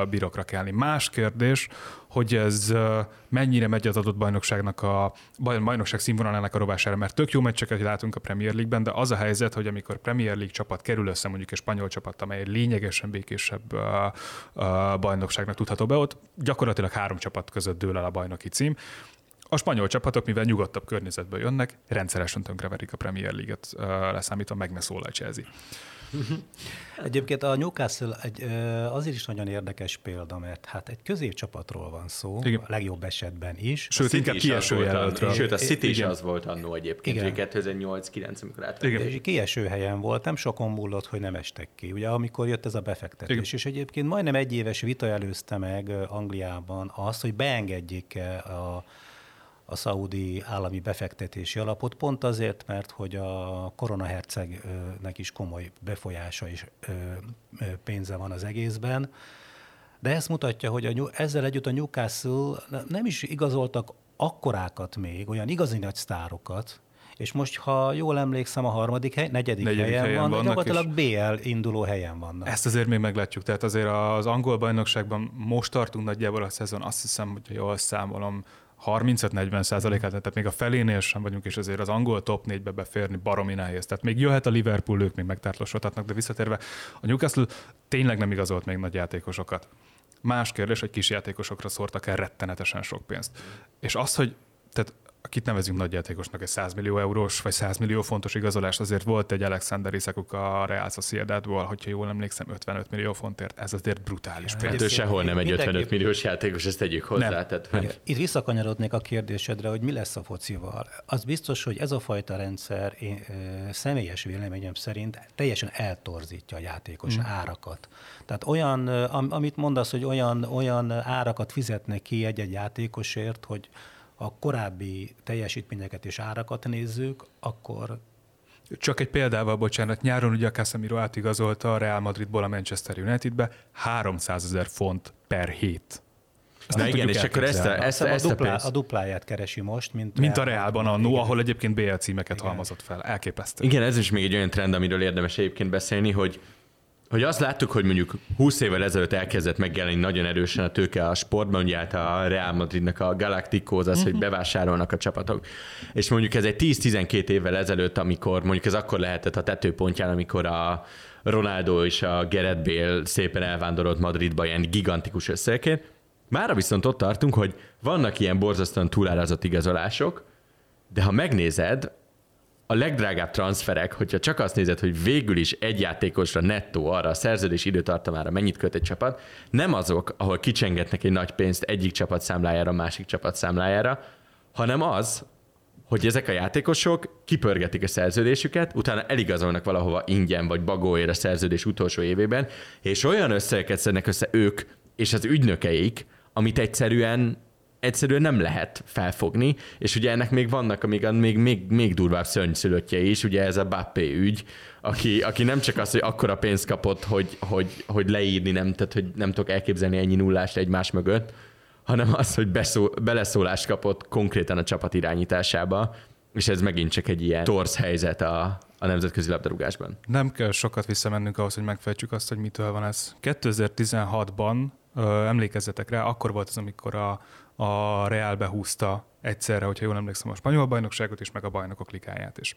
birokra kelni. Más kérdés, hogy ez mennyire megy az adott bajnokságnak a bajnokság színvonalának a rovására, mert tök jó meccseket látunk a Premier League-ben, de az a helyzet, hogy amikor Premier League csapat kerül össze mondjuk egy spanyol csapat, amely lényegesen békésebb bajnokságnak tudható be, ott gyakorlatilag három csapat között dől el a bajnoki cím, a spanyol csapatok, mivel nyugodtabb környezetből jönnek, rendszeresen tönkreverik a Premier League-et, leszámítva meg ne szól a Chelsea. Egyébként a Newcastle egy, azért is nagyon érdekes példa, mert hát egy középcsapatról van szó, Igen. a legjobb esetben is. Sőt, a inkább kieső jelöltről. Sőt, a City is az volt annó egyébként, 2008-9, amikor átvették. Kieső helyen volt, nem sokon múlott, hogy nem estek ki. Ugye amikor jött ez a befektetés, Igen. és egyébként majdnem egy éves vita előzte meg Angliában azt, hogy beengedjék a a szaudi állami befektetési alapot, pont azért, mert hogy a koronahercegnek is komoly befolyása és pénze van az egészben. De ezt mutatja, hogy a, ezzel együtt a Newcastle nem is igazoltak akkorákat még, olyan igazi nagy sztárokat, és most, ha jól emlékszem, a harmadik hely, negyedik, negyedik helyen, helyen van, gyakorlatilag BL induló helyen vannak. Ezt azért még meglátjuk. Tehát azért az angol bajnokságban most tartunk nagyjából a szezon, azt hiszem, hogy jól számolom, 35-40 százalékát, tehát még a felénél sem vagyunk, és azért az angol top 4-be beférni baromi nehéz. Tehát még jöhet a Liverpool, ők még megtártlosodhatnak, de visszatérve a Newcastle tényleg nem igazolt még nagy játékosokat. Más kérdés, hogy kis játékosokra szórtak el rettenetesen sok pénzt. És az, hogy tehát akit nevezünk nagyjátékosnak, egy 100 millió eurós vagy 100 millió fontos igazolás, azért volt egy Alexander Iszakuk a Real Sociedadból, hogyha jól emlékszem, 55 millió fontért, ez azért brutális pénz. Hát ő sehol nem egy 55 milliós játékos, ezt tegyük hozzá. Nem. Tehát, hogy... Itt visszakanyarodnék a kérdésedre, hogy mi lesz a focival. Az biztos, hogy ez a fajta rendszer én, ö, személyes véleményem szerint teljesen eltorzítja a játékos hmm. árakat. Tehát olyan, am, amit mondasz, hogy olyan, olyan árakat fizetnek ki egy-egy játékosért, hogy a korábbi teljesítményeket és árakat nézzük, akkor csak egy példával, bocsánat, nyáron ugye a Casemiro átigazolta a Real Madridból a Manchester Unitedbe 300 ezer font per hét. Ezt Na igen, és akkor ezt a, ezt, a, ezt a, duplá, a dupláját keresi most, mint, mint a Reálban annó, ahol egyébként BL címeket igen. halmozott fel. Elképesztő. Igen, ez is még egy olyan trend, amiről érdemes egyébként beszélni, hogy hogy azt láttuk, hogy mondjuk 20 évvel ezelőtt elkezdett megjelenni nagyon erősen a tőke a sportban, ugye hát a Real Madridnak a Galacticos az, hogy mhm. bevásárolnak a csapatok. És mondjuk ez egy 10-12 évvel ezelőtt, amikor mondjuk ez akkor lehetett a tetőpontján, amikor a Ronaldo és a Gerett Bale szépen elvándorolt Madridba ilyen gigantikus összegként. Mára viszont ott tartunk, hogy vannak ilyen borzasztóan túlárazott igazolások, de ha megnézed, a legdrágább transferek, hogyha csak azt nézed, hogy végül is egy játékosra nettó arra a szerződés időtartamára mennyit köt egy csapat, nem azok, ahol kicsengetnek egy nagy pénzt egyik csapat számlájára, másik csapat számlájára, hanem az, hogy ezek a játékosok kipörgetik a szerződésüket, utána eligazolnak valahova ingyen vagy bagóért a szerződés utolsó évében, és olyan összegeket szednek össze ők és az ügynökeik, amit egyszerűen egyszerűen nem lehet felfogni, és ugye ennek még vannak még, még, még, még durvább szörnyszülöttje is, ugye ez a Bappé ügy, aki, aki nem csak az, hogy akkora pénzt kapott, hogy, hogy, hogy leírni nem, tehát hogy nem tudok elképzelni ennyi nullást egymás mögött, hanem az, hogy beszól, beleszólást kapott konkrétan a csapat irányításába, és ez megint csak egy ilyen torz helyzet a, a nemzetközi labdarúgásban. Nem kell sokat visszamennünk ahhoz, hogy megfejtsük azt, hogy mitől van ez. 2016-ban emlékezzetek rá, akkor volt az, amikor a, a Real behúzta egyszerre, hogyha jól emlékszem, a spanyol bajnokságot is, meg a bajnokok ligáját is.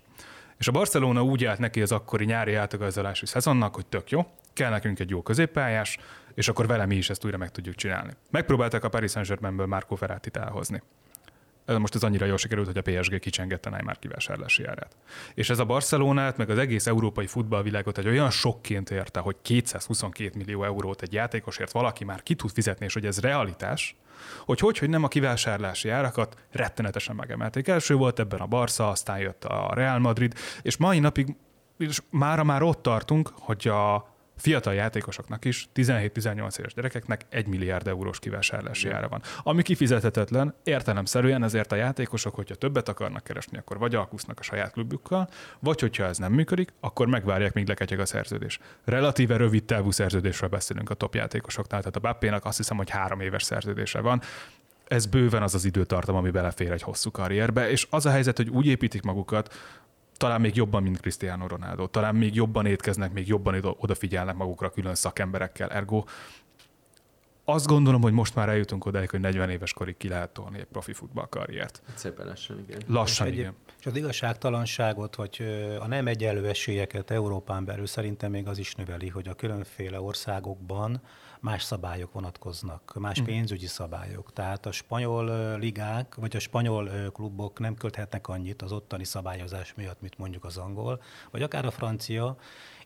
És a Barcelona úgy állt neki az akkori nyári átigazolási szezonnak, hogy tök jó, kell nekünk egy jó középpályás, és akkor vele mi is ezt újra meg tudjuk csinálni. Megpróbálták a Paris Saint-Germainből Marco Ferrati-t elhozni. Most ez annyira jól sikerült, hogy a PSG kicsengette Neymar kivásárlási árát. És ez a Barcelonát, meg az egész európai futballvilágot egy olyan sokként érte, hogy 222 millió eurót egy játékosért valaki már ki tud fizetni, és hogy ez realitás, hogy hogy, hogy nem a kivásárlási árakat rettenetesen megemelték. Első volt ebben a Barca, aztán jött a Real Madrid, és mai napig és mára már ott tartunk, hogy a fiatal játékosoknak is, 17-18 éves gyerekeknek 1 milliárd eurós kivásárlási ára van. Ami kifizethetetlen, értelemszerűen ezért a játékosok, hogyha többet akarnak keresni, akkor vagy alkusznak a saját klubjukkal, vagy hogyha ez nem működik, akkor megvárják, míg leketyeg a szerződés. Relatíve rövid távú szerződésről beszélünk a top játékosoknál, tehát a Bappénak azt hiszem, hogy három éves szerződése van ez bőven az az időtartam, ami belefér egy hosszú karrierbe, és az a helyzet, hogy úgy építik magukat, talán még jobban, mint Cristiano Ronaldo. Talán még jobban étkeznek, még jobban odafigyelnek magukra külön szakemberekkel. Ergo azt gondolom, hogy most már eljutunk odáig, hogy 40 éves korig ki lehet tolni egy profi futballkarriert. Hát szépen lassan, igen. Lassan, és igen. és az igazságtalanságot, vagy a nem egyenlő esélyeket Európán belül szerintem még az is növeli, hogy a különféle országokban más szabályok vonatkoznak, más mm. pénzügyi szabályok. Tehát a spanyol ligák, vagy a spanyol klubok nem költhetnek annyit az ottani szabályozás miatt, mint mondjuk az angol, vagy akár a francia,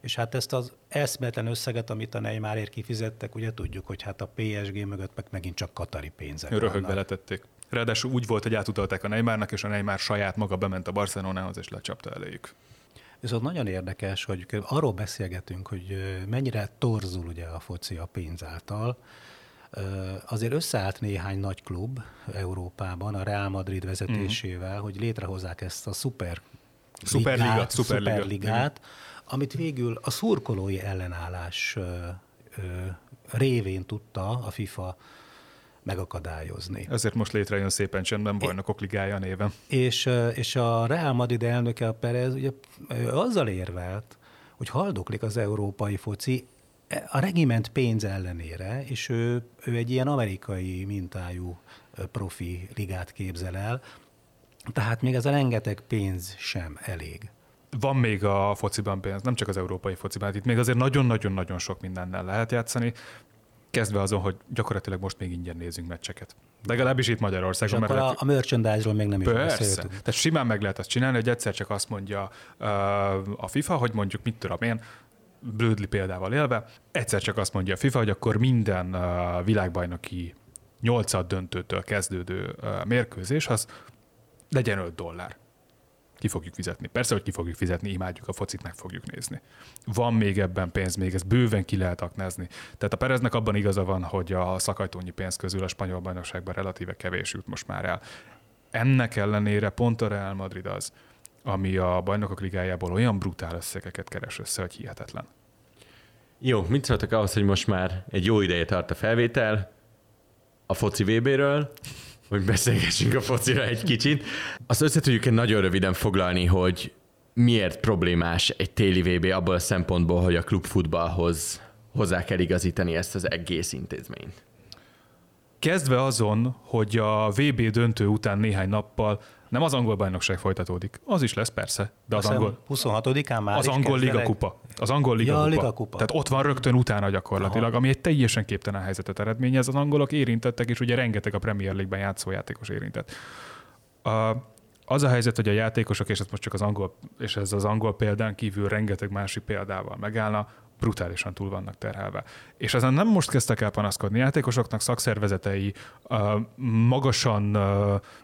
és hát ezt az eszmetlen összeget, amit a Neymarért kifizettek, ugye tudjuk, hogy hát a PSG mögött meg megint csak katari pénzek Röhög beletették. Ráadásul úgy volt, hogy átutalták a Neymarnak, és a Neymar saját maga bement a Barcelonához, és lecsapta eléjük. Viszont nagyon érdekes, hogy arról beszélgetünk, hogy mennyire torzul ugye a foci a pénz által. Azért összeállt néhány nagy klub Európában a Real Madrid vezetésével, mm. hogy létrehozzák ezt a szuper Szuperliga, szuperliga, szuperligát, amit végül a szurkolói ellenállás révén tudta a FIFA megakadályozni. Ezért most létrejön szépen csendben bajnokok ligája néven. És, és a Real Madrid elnöke, a Perez, ugye azzal érvelt, hogy haldoklik az európai foci a regiment pénz ellenére, és ő, ő egy ilyen amerikai mintájú profi ligát képzel el, tehát még ez a rengeteg pénz sem elég. Van még a fociban pénz, nem csak az európai fociban, itt még azért nagyon-nagyon-nagyon sok mindennel lehet játszani kezdve azon, hogy gyakorlatilag most még ingyen nézünk meccseket. Legalábbis itt Magyarországon. És akkor a, a merchandise-ról még nem is Persze. beszéltünk. Tehát simán meg lehet azt csinálni, hogy egyszer csak azt mondja uh, a FIFA, hogy mondjuk mit tudom én, Blödli példával élve, egyszer csak azt mondja a FIFA, hogy akkor minden uh, világbajnoki nyolcad döntőtől kezdődő uh, mérkőzés, az legyen 5 dollár ki fogjuk fizetni. Persze, hogy ki fogjuk fizetni, imádjuk a focit, meg fogjuk nézni. Van még ebben pénz, még ezt bőven ki lehet aknázni. Tehát a Pereznek abban igaza van, hogy a szakajtónyi pénz közül a spanyol bajnokságban relatíve kevés jut most már el. Ennek ellenére pont a Real Madrid az, ami a bajnokok ligájából olyan brutál összegeket keres össze, hogy hihetetlen. Jó, mit szóltak ahhoz, hogy most már egy jó ideje tart a felvétel a foci VB-ről, hogy beszélgessünk a focira egy kicsit. Azt össze tudjuk nagyon röviden foglalni, hogy miért problémás egy téli VB abból a szempontból, hogy a klubfutballhoz hozzá kell igazítani ezt az egész intézményt. Kezdve azon, hogy a VB döntő után néhány nappal nem az angol bajnokság folytatódik. Az is lesz persze, de az angol... 26-án már Az angol liga kupa. Az angol liga, ja, kupa. liga kupa. Tehát ott van rögtön utána gyakorlatilag, Aha. ami egy teljesen képtelen helyzetet eredményez. Az angolok érintettek, és ugye rengeteg a Premier League-ben játszó játékos érintett. A, az a helyzet, hogy a játékosok, és ez most csak az angol, és ez az angol példán kívül rengeteg másik példával megállna, brutálisan túl vannak terhelve. És ezen nem most kezdtek el panaszkodni. Játékosoknak szakszervezetei, magasan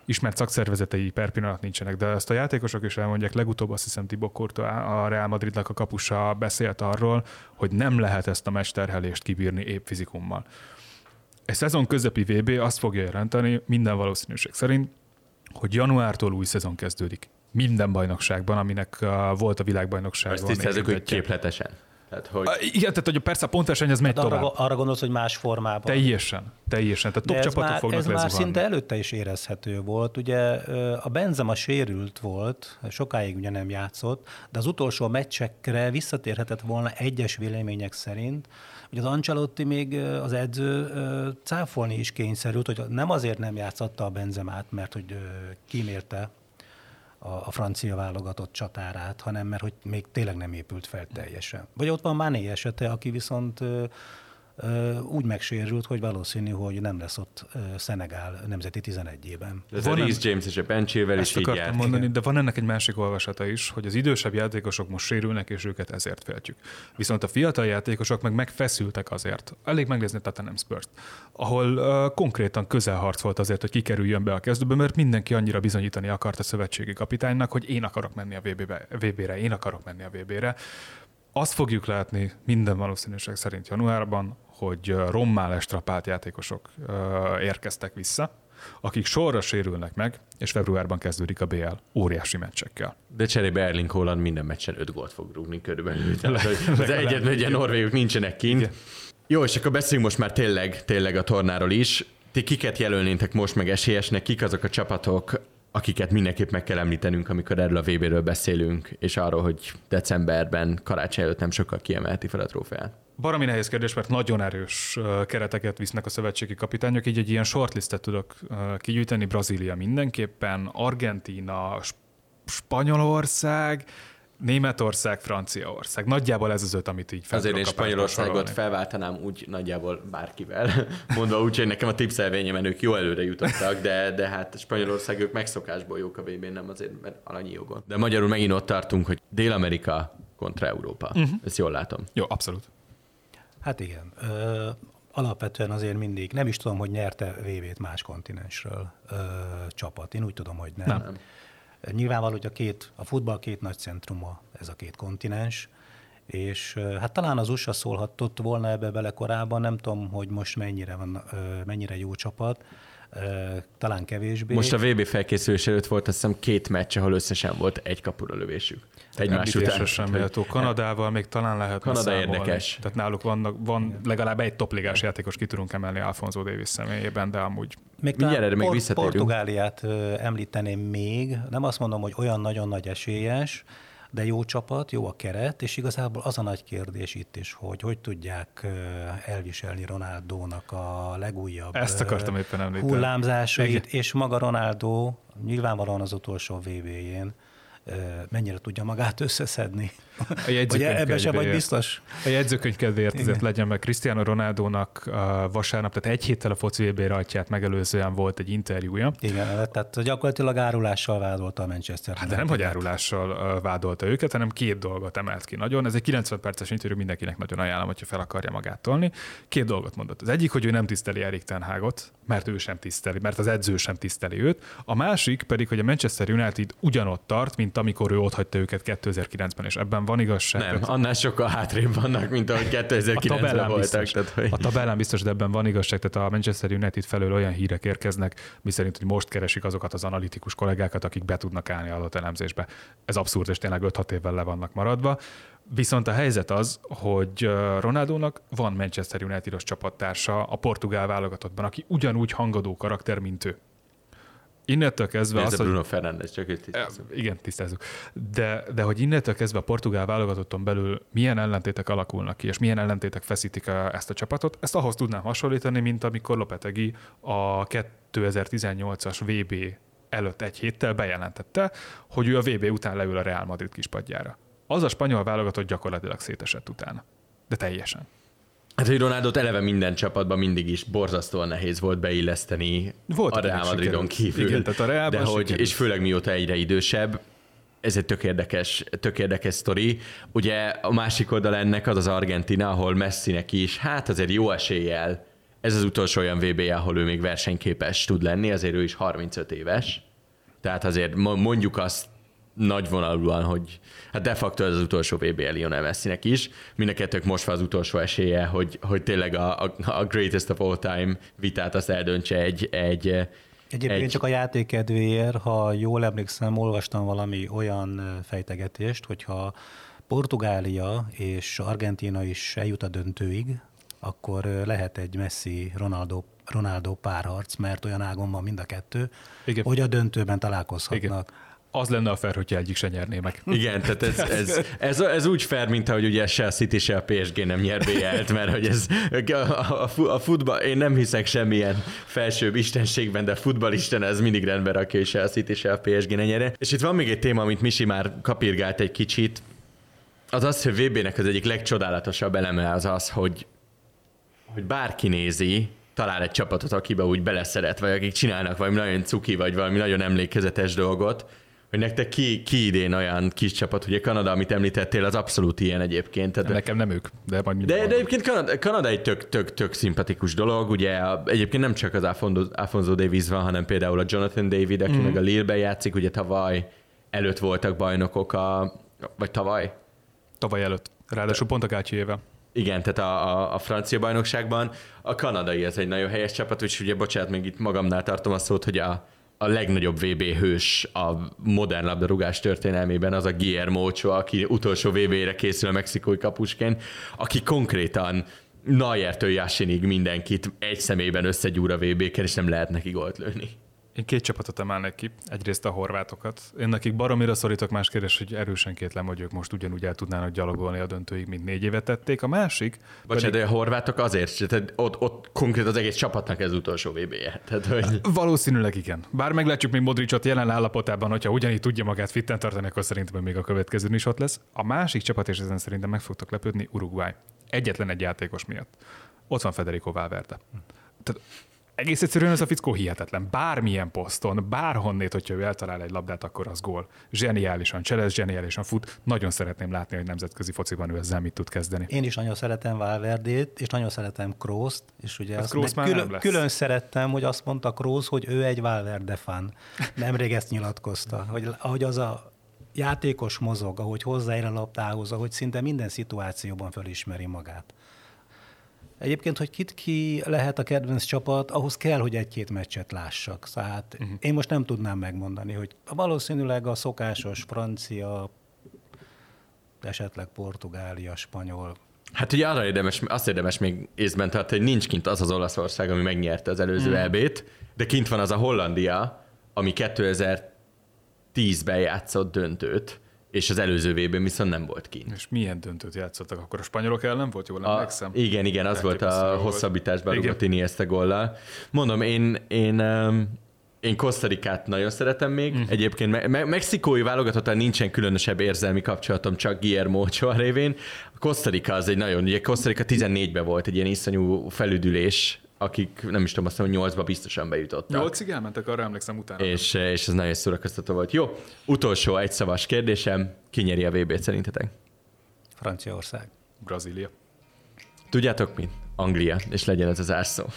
ismert szakszervezetei per pillanat nincsenek, de ezt a játékosok is elmondják. Legutóbb azt hiszem Tibok Kurto, a Real Madridnak a kapusa beszélt arról, hogy nem lehet ezt a mesterhelést kibírni épp fizikummal. Egy szezon közepi VB azt fogja jelenteni minden valószínűség szerint, hogy januártól új szezon kezdődik. Minden bajnokságban, aminek volt a világbajnokságon. Ezt tisztázzuk, hogy képletesen. Tehát, hogy... A, igen, tehát hogy persze a pontverseny ez megy hát tovább. Arra, arra gondolsz, hogy más formában. Teljesen, teljesen. Tehát top csapatok már, fognak Ez már szinte előtte is érezhető volt. Ugye a Benzema sérült volt, sokáig ugye nem játszott, de az utolsó meccsekre visszatérhetett volna egyes vélemények szerint. Ugye az Ancelotti még az edző cáfolni is kényszerült, hogy nem azért nem játszotta a Benzemát, mert hogy kimérte a, a francia válogatott csatárát, hanem mert hogy még tényleg nem épült fel teljesen. Vagy ott van Mané esete, aki viszont úgy megsérült, hogy valószínű, hogy nem lesz ott Szenegál nemzeti 11-ében. Ez van a Reece James és a Benchével is így járt. mondani, de van ennek egy másik olvasata is, hogy az idősebb játékosok most sérülnek, és őket ezért féltjük. Viszont a fiatal játékosok meg megfeszültek azért. Elég megnézni Tottenham spurs ahol uh, konkrétan közelharc volt azért, hogy kikerüljön be a kezdőbe, mert mindenki annyira bizonyítani akart a szövetségi kapitánynak, hogy én akarok menni a VB-be, VB-re, én akarok menni a VB-re. Azt fogjuk látni minden valószínűség szerint januárban, hogy rommá lestrapált játékosok érkeztek vissza, akik sorra sérülnek meg, és februárban kezdődik a BL óriási meccsekkel. De cserébe Erling Haaland minden meccsen 5 gólt fog rúgni körülbelül. Tehát, hogy az egyet megye norvégok nincsenek kint. Igen. Jó, és akkor beszéljünk most már tényleg, tényleg a tornáról is. Ti kiket jelölnéntek most meg esélyesnek, kik azok a csapatok, akiket mindenképp meg kell említenünk, amikor erről a VB-ről beszélünk, és arról, hogy decemberben, karácsony előtt nem sokkal kiemelti fel a trófeát. Baromi nehéz kérdés, mert nagyon erős kereteket visznek a szövetségi kapitányok, így egy ilyen shortlistet tudok kigyűjteni. Brazília mindenképpen, Argentína, Spanyolország, Németország, Franciaország. Nagyjából ez az öt, amit így fel Azért én Spanyolországot felváltanám úgy nagyjából bárkivel. Mondva úgy, hogy nekem a tipszelvényemen ők jó előre jutottak, de, de hát Spanyolország ők megszokásból jók a vb nem azért, mert alanyi jogon. De magyarul megint ott tartunk, hogy Dél-Amerika kontra Európa. Uh-huh. Ezt jól látom. Jó, abszolút. Hát igen. Ö, alapvetően azért mindig, nem is tudom, hogy nyerte VB-t más kontinensről ö, csapat. Én úgy tudom, hogy nem. nem. Nyilvánvaló, hogy a, két, a futball két nagy centruma ez a két kontinens, és hát talán az USA szólhatott volna ebbe bele korábban, nem tudom, hogy most mennyire, van, mennyire jó csapat, talán kevésbé. Most a VB felkészülés előtt volt azt hiszem két meccs, ahol összesen volt egy kapura lövésük. Egymás után. sem méltó. Kanadával még talán lehet Kanada számolni. érdekes. Tehát náluk vannak, van legalább egy topligás játékos ki tudunk emelni Alfonso Davis személyében, de amúgy még Mindjárt erre még visszatérünk. Portugáliát említeném még. Nem azt mondom, hogy olyan nagyon nagy esélyes, de jó csapat, jó a keret, és igazából az a nagy kérdés itt is, hogy hogy tudják elviselni Ronaldónak a legújabb Ezt akartam éppen említeni. hullámzásait, Igen. és maga Ronaldo nyilvánvalóan az utolsó VB-jén mennyire tudja magát összeszedni. A ebben sem vagy biztos? A jegyzőkönyv kedvéért azért legyen meg. Cristiano Ronaldo-nak vasárnap, tehát egy héttel a foci VB rajtját megelőzően volt egy interjúja. Igen, tehát gyakorlatilag árulással vádolta a Manchester. Hát de nem, hogy árulással vádolta őket, hanem két dolgot emelt ki nagyon. Ez egy 90 perces interjú, mindenkinek nagyon ajánlom, hogyha fel akarja magát tolni. Két dolgot mondott. Az egyik, hogy ő nem tiszteli Erik Ten Hagot, mert ő sem tiszteli, mert az edző sem tiszteli őt. A másik pedig, hogy a Manchester United ugyanott tart, mint amikor ő ott hagyta őket 2009-ben, és ebben van igazság. Nem, annál sokkal hátrébb vannak, mint ahogy 2009-ben voltak. Biztos, tehát, hogy... A tabellán biztos, de ebben van igazság. Tehát a Manchester United felől olyan hírek érkeznek, miszerint, hogy most keresik azokat az analitikus kollégákat, akik be tudnak állni adott elemzésbe. Ez abszurd, és tényleg 5-6 évvel le vannak maradva. Viszont a helyzet az, hogy Ronaldónak van Manchester United-os csapattársa a portugál válogatottban, aki ugyanúgy hangadó karakter, mint ő innentől kezdve... Ez az, a Bruno Fernandes, csak őt tisztázzuk. Igen, tisztázzuk. De, de hogy innentől kezdve a portugál válogatottan belül milyen ellentétek alakulnak ki, és milyen ellentétek feszítik a, ezt a csapatot, ezt ahhoz tudnám hasonlítani, mint amikor Lopetegi a 2018-as VB előtt egy héttel bejelentette, hogy ő a VB után leül a Real Madrid kispadjára. Az a spanyol válogatott gyakorlatilag szétesett utána. De teljesen. Hát, hogy Ronaldot eleve minden csapatban mindig is borzasztóan nehéz volt beilleszteni volt a Real Madridon kívül. Igen, tehát a Real de hogy, és főleg mióta egyre idősebb, ez egy tök érdekes, tök érdekes sztori. Ugye a másik oldal ennek az az Argentina, ahol Messinek is, hát azért jó eséllyel, ez az utolsó olyan vb ahol ő még versenyképes tud lenni, azért ő is 35 éves. Tehát azért mondjuk azt nagyvonalúan, hogy hát de facto ez az utolsó VB Lionel Messinek is. Mind a kettők most van az utolsó esélye, hogy, hogy tényleg a, a, a greatest of all time vitát azt eldöntse egy, egy Egyébként egy... csak a játék kedvéért, ha jól emlékszem, olvastam valami olyan fejtegetést, hogyha Portugália és Argentina is eljut a döntőig, akkor lehet egy Messi Ronaldo Ronaldo párharc, mert olyan ágon van mind a kettő, Igen. hogy a döntőben találkozhatnak. Igen az lenne a fair, hogyha egyik se nyerné meg. Igen, tehát ez, ez, ez, ez úgy fair, mint ahogy ugye se a City, se a PSG nem nyer BL-t, mert hogy ez a, a, a futball, én nem hiszek semmilyen felsőbb istenségben, de a futballisten ez mindig rendben rakja, és se a City, se a PSG ne nyere. És itt van még egy téma, amit Misi már kapirgált egy kicsit, az az, hogy VB-nek az egyik legcsodálatosabb eleme az az, hogy, hogy bárki nézi, talál egy csapatot, akibe úgy beleszeret, vagy akik csinálnak valami nagyon cuki, vagy valami nagyon emlékezetes dolgot, hogy nektek ki, ki idén olyan kis csapat, ugye Kanada, amit említettél, az abszolút ilyen egyébként. Tehát, Nekem nem ők, de majd De, de egyébként Kanada, Kanada egy tök, tök, tök szimpatikus dolog, ugye egyébként nem csak az Alfonso, Davis van, hanem például a Jonathan David, aki mm. meg a Lille-ben játszik, ugye tavaly előtt voltak bajnokok a, vagy tavaly? Tavaly előtt, ráadásul pont a Gácsiével. Igen, tehát a, a, a francia bajnokságban. A kanadai ez egy nagyon helyes csapat, úgyhogy ugye bocsánat, még itt magamnál tartom a szót, hogy a, a legnagyobb VB hős a modern labdarúgás történelmében az a Guillermo Ochoa, aki utolsó VB-re készül a mexikói kapusként, aki konkrétan Nayertől Jásinig mindenkit egy személyben összegyúr a VB-ken, és nem lehet neki gólt lőni. Én két csapatot emelnek ki. Egyrészt a horvátokat. Én nekik baromira szorítok, más kérdés, hogy erősen kétlem, hogy ők most ugyanúgy el tudnának gyalogolni a döntőig, mint négy évet tették. A másik... Bocsánat, pedig... de a horvátok azért, tehát ott, ott konkrét az egész csapatnak ez utolsó VB-je. Tehát, hogy... Valószínűleg igen. Bár meglátjuk még Modricot jelen állapotában, hogyha ugyanígy tudja magát fitten tartani, akkor szerintem még a következő is ott lesz. A másik csapat, és ezen szerintem meg fogtok lepődni, Uruguay. Egyetlen egy játékos miatt. Ott van Federico Valverde. Tehát egész egyszerűen ez a fickó hihetetlen. Bármilyen poszton, bárhonnét, hogyha ő eltalál egy labdát, akkor az gól. Zseniálisan cselez, zseniálisan fut. Nagyon szeretném látni, hogy nemzetközi fociban ő ezzel mit tud kezdeni. Én is nagyon szeretem Valverdét, és nagyon szeretem Krószt, és ugye hát azt külön, külön, szerettem, hogy azt mondta Krósz, hogy ő egy Valverde fan. Nemrég ezt nyilatkozta, hogy ahogy az a játékos mozog, ahogy hozzáér a labdához, ahogy szinte minden szituációban fölismeri magát. Egyébként, hogy kit ki lehet a kedvenc csapat, ahhoz kell, hogy egy-két meccset lássak. Tehát uh-huh. én most nem tudnám megmondani, hogy valószínűleg a szokásos francia, esetleg Portugália, spanyol. Hát ugye arra érdemes, azt érdemes még észben tartani, hogy nincs kint az az Olaszország, ami megnyerte az előző mm. EB-t, de kint van az a Hollandia, ami 2010-ben játszott döntőt és az előző vb viszont nem volt kint. És milyen döntőt játszottak? Akkor a spanyolok ellen volt, jól emlékszem? Igen, igen, az volt a hosszabbításban Rugatini ezt a gollal. Mondom, én, én, én Kosztarikát nagyon szeretem még. Mm. Egyébként me- me- mexikói válogatottan nincsen különösebb érzelmi kapcsolatom, csak Guillermo Ochoa révén. A Kosztarika az egy nagyon, ugye Kosztarika 14-ben volt egy ilyen iszonyú felüdülés akik nem is tudom, azt hogy nyolcba biztosan bejutottak. Nyolcig elmentek, arra emlékszem utána. És, és ez nagyon szórakoztató volt. Jó, utolsó egyszavas kérdésem, ki nyeri a VB-t szerintetek? Franciaország. Brazília. Tudjátok mi? Anglia, és legyen ez az árszó.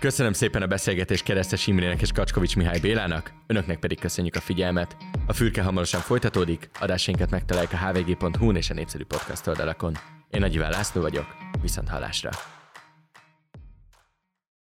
Köszönöm szépen a beszélgetés Keresztes Imrének és Kacskovics Mihály Bélának, önöknek pedig köszönjük a figyelmet. A fülke hamarosan folytatódik, adásainkat megtalálják a hvg.hu-n és a népszerű podcast oldalakon. Én Nagy Iván László vagyok, viszont hallásra!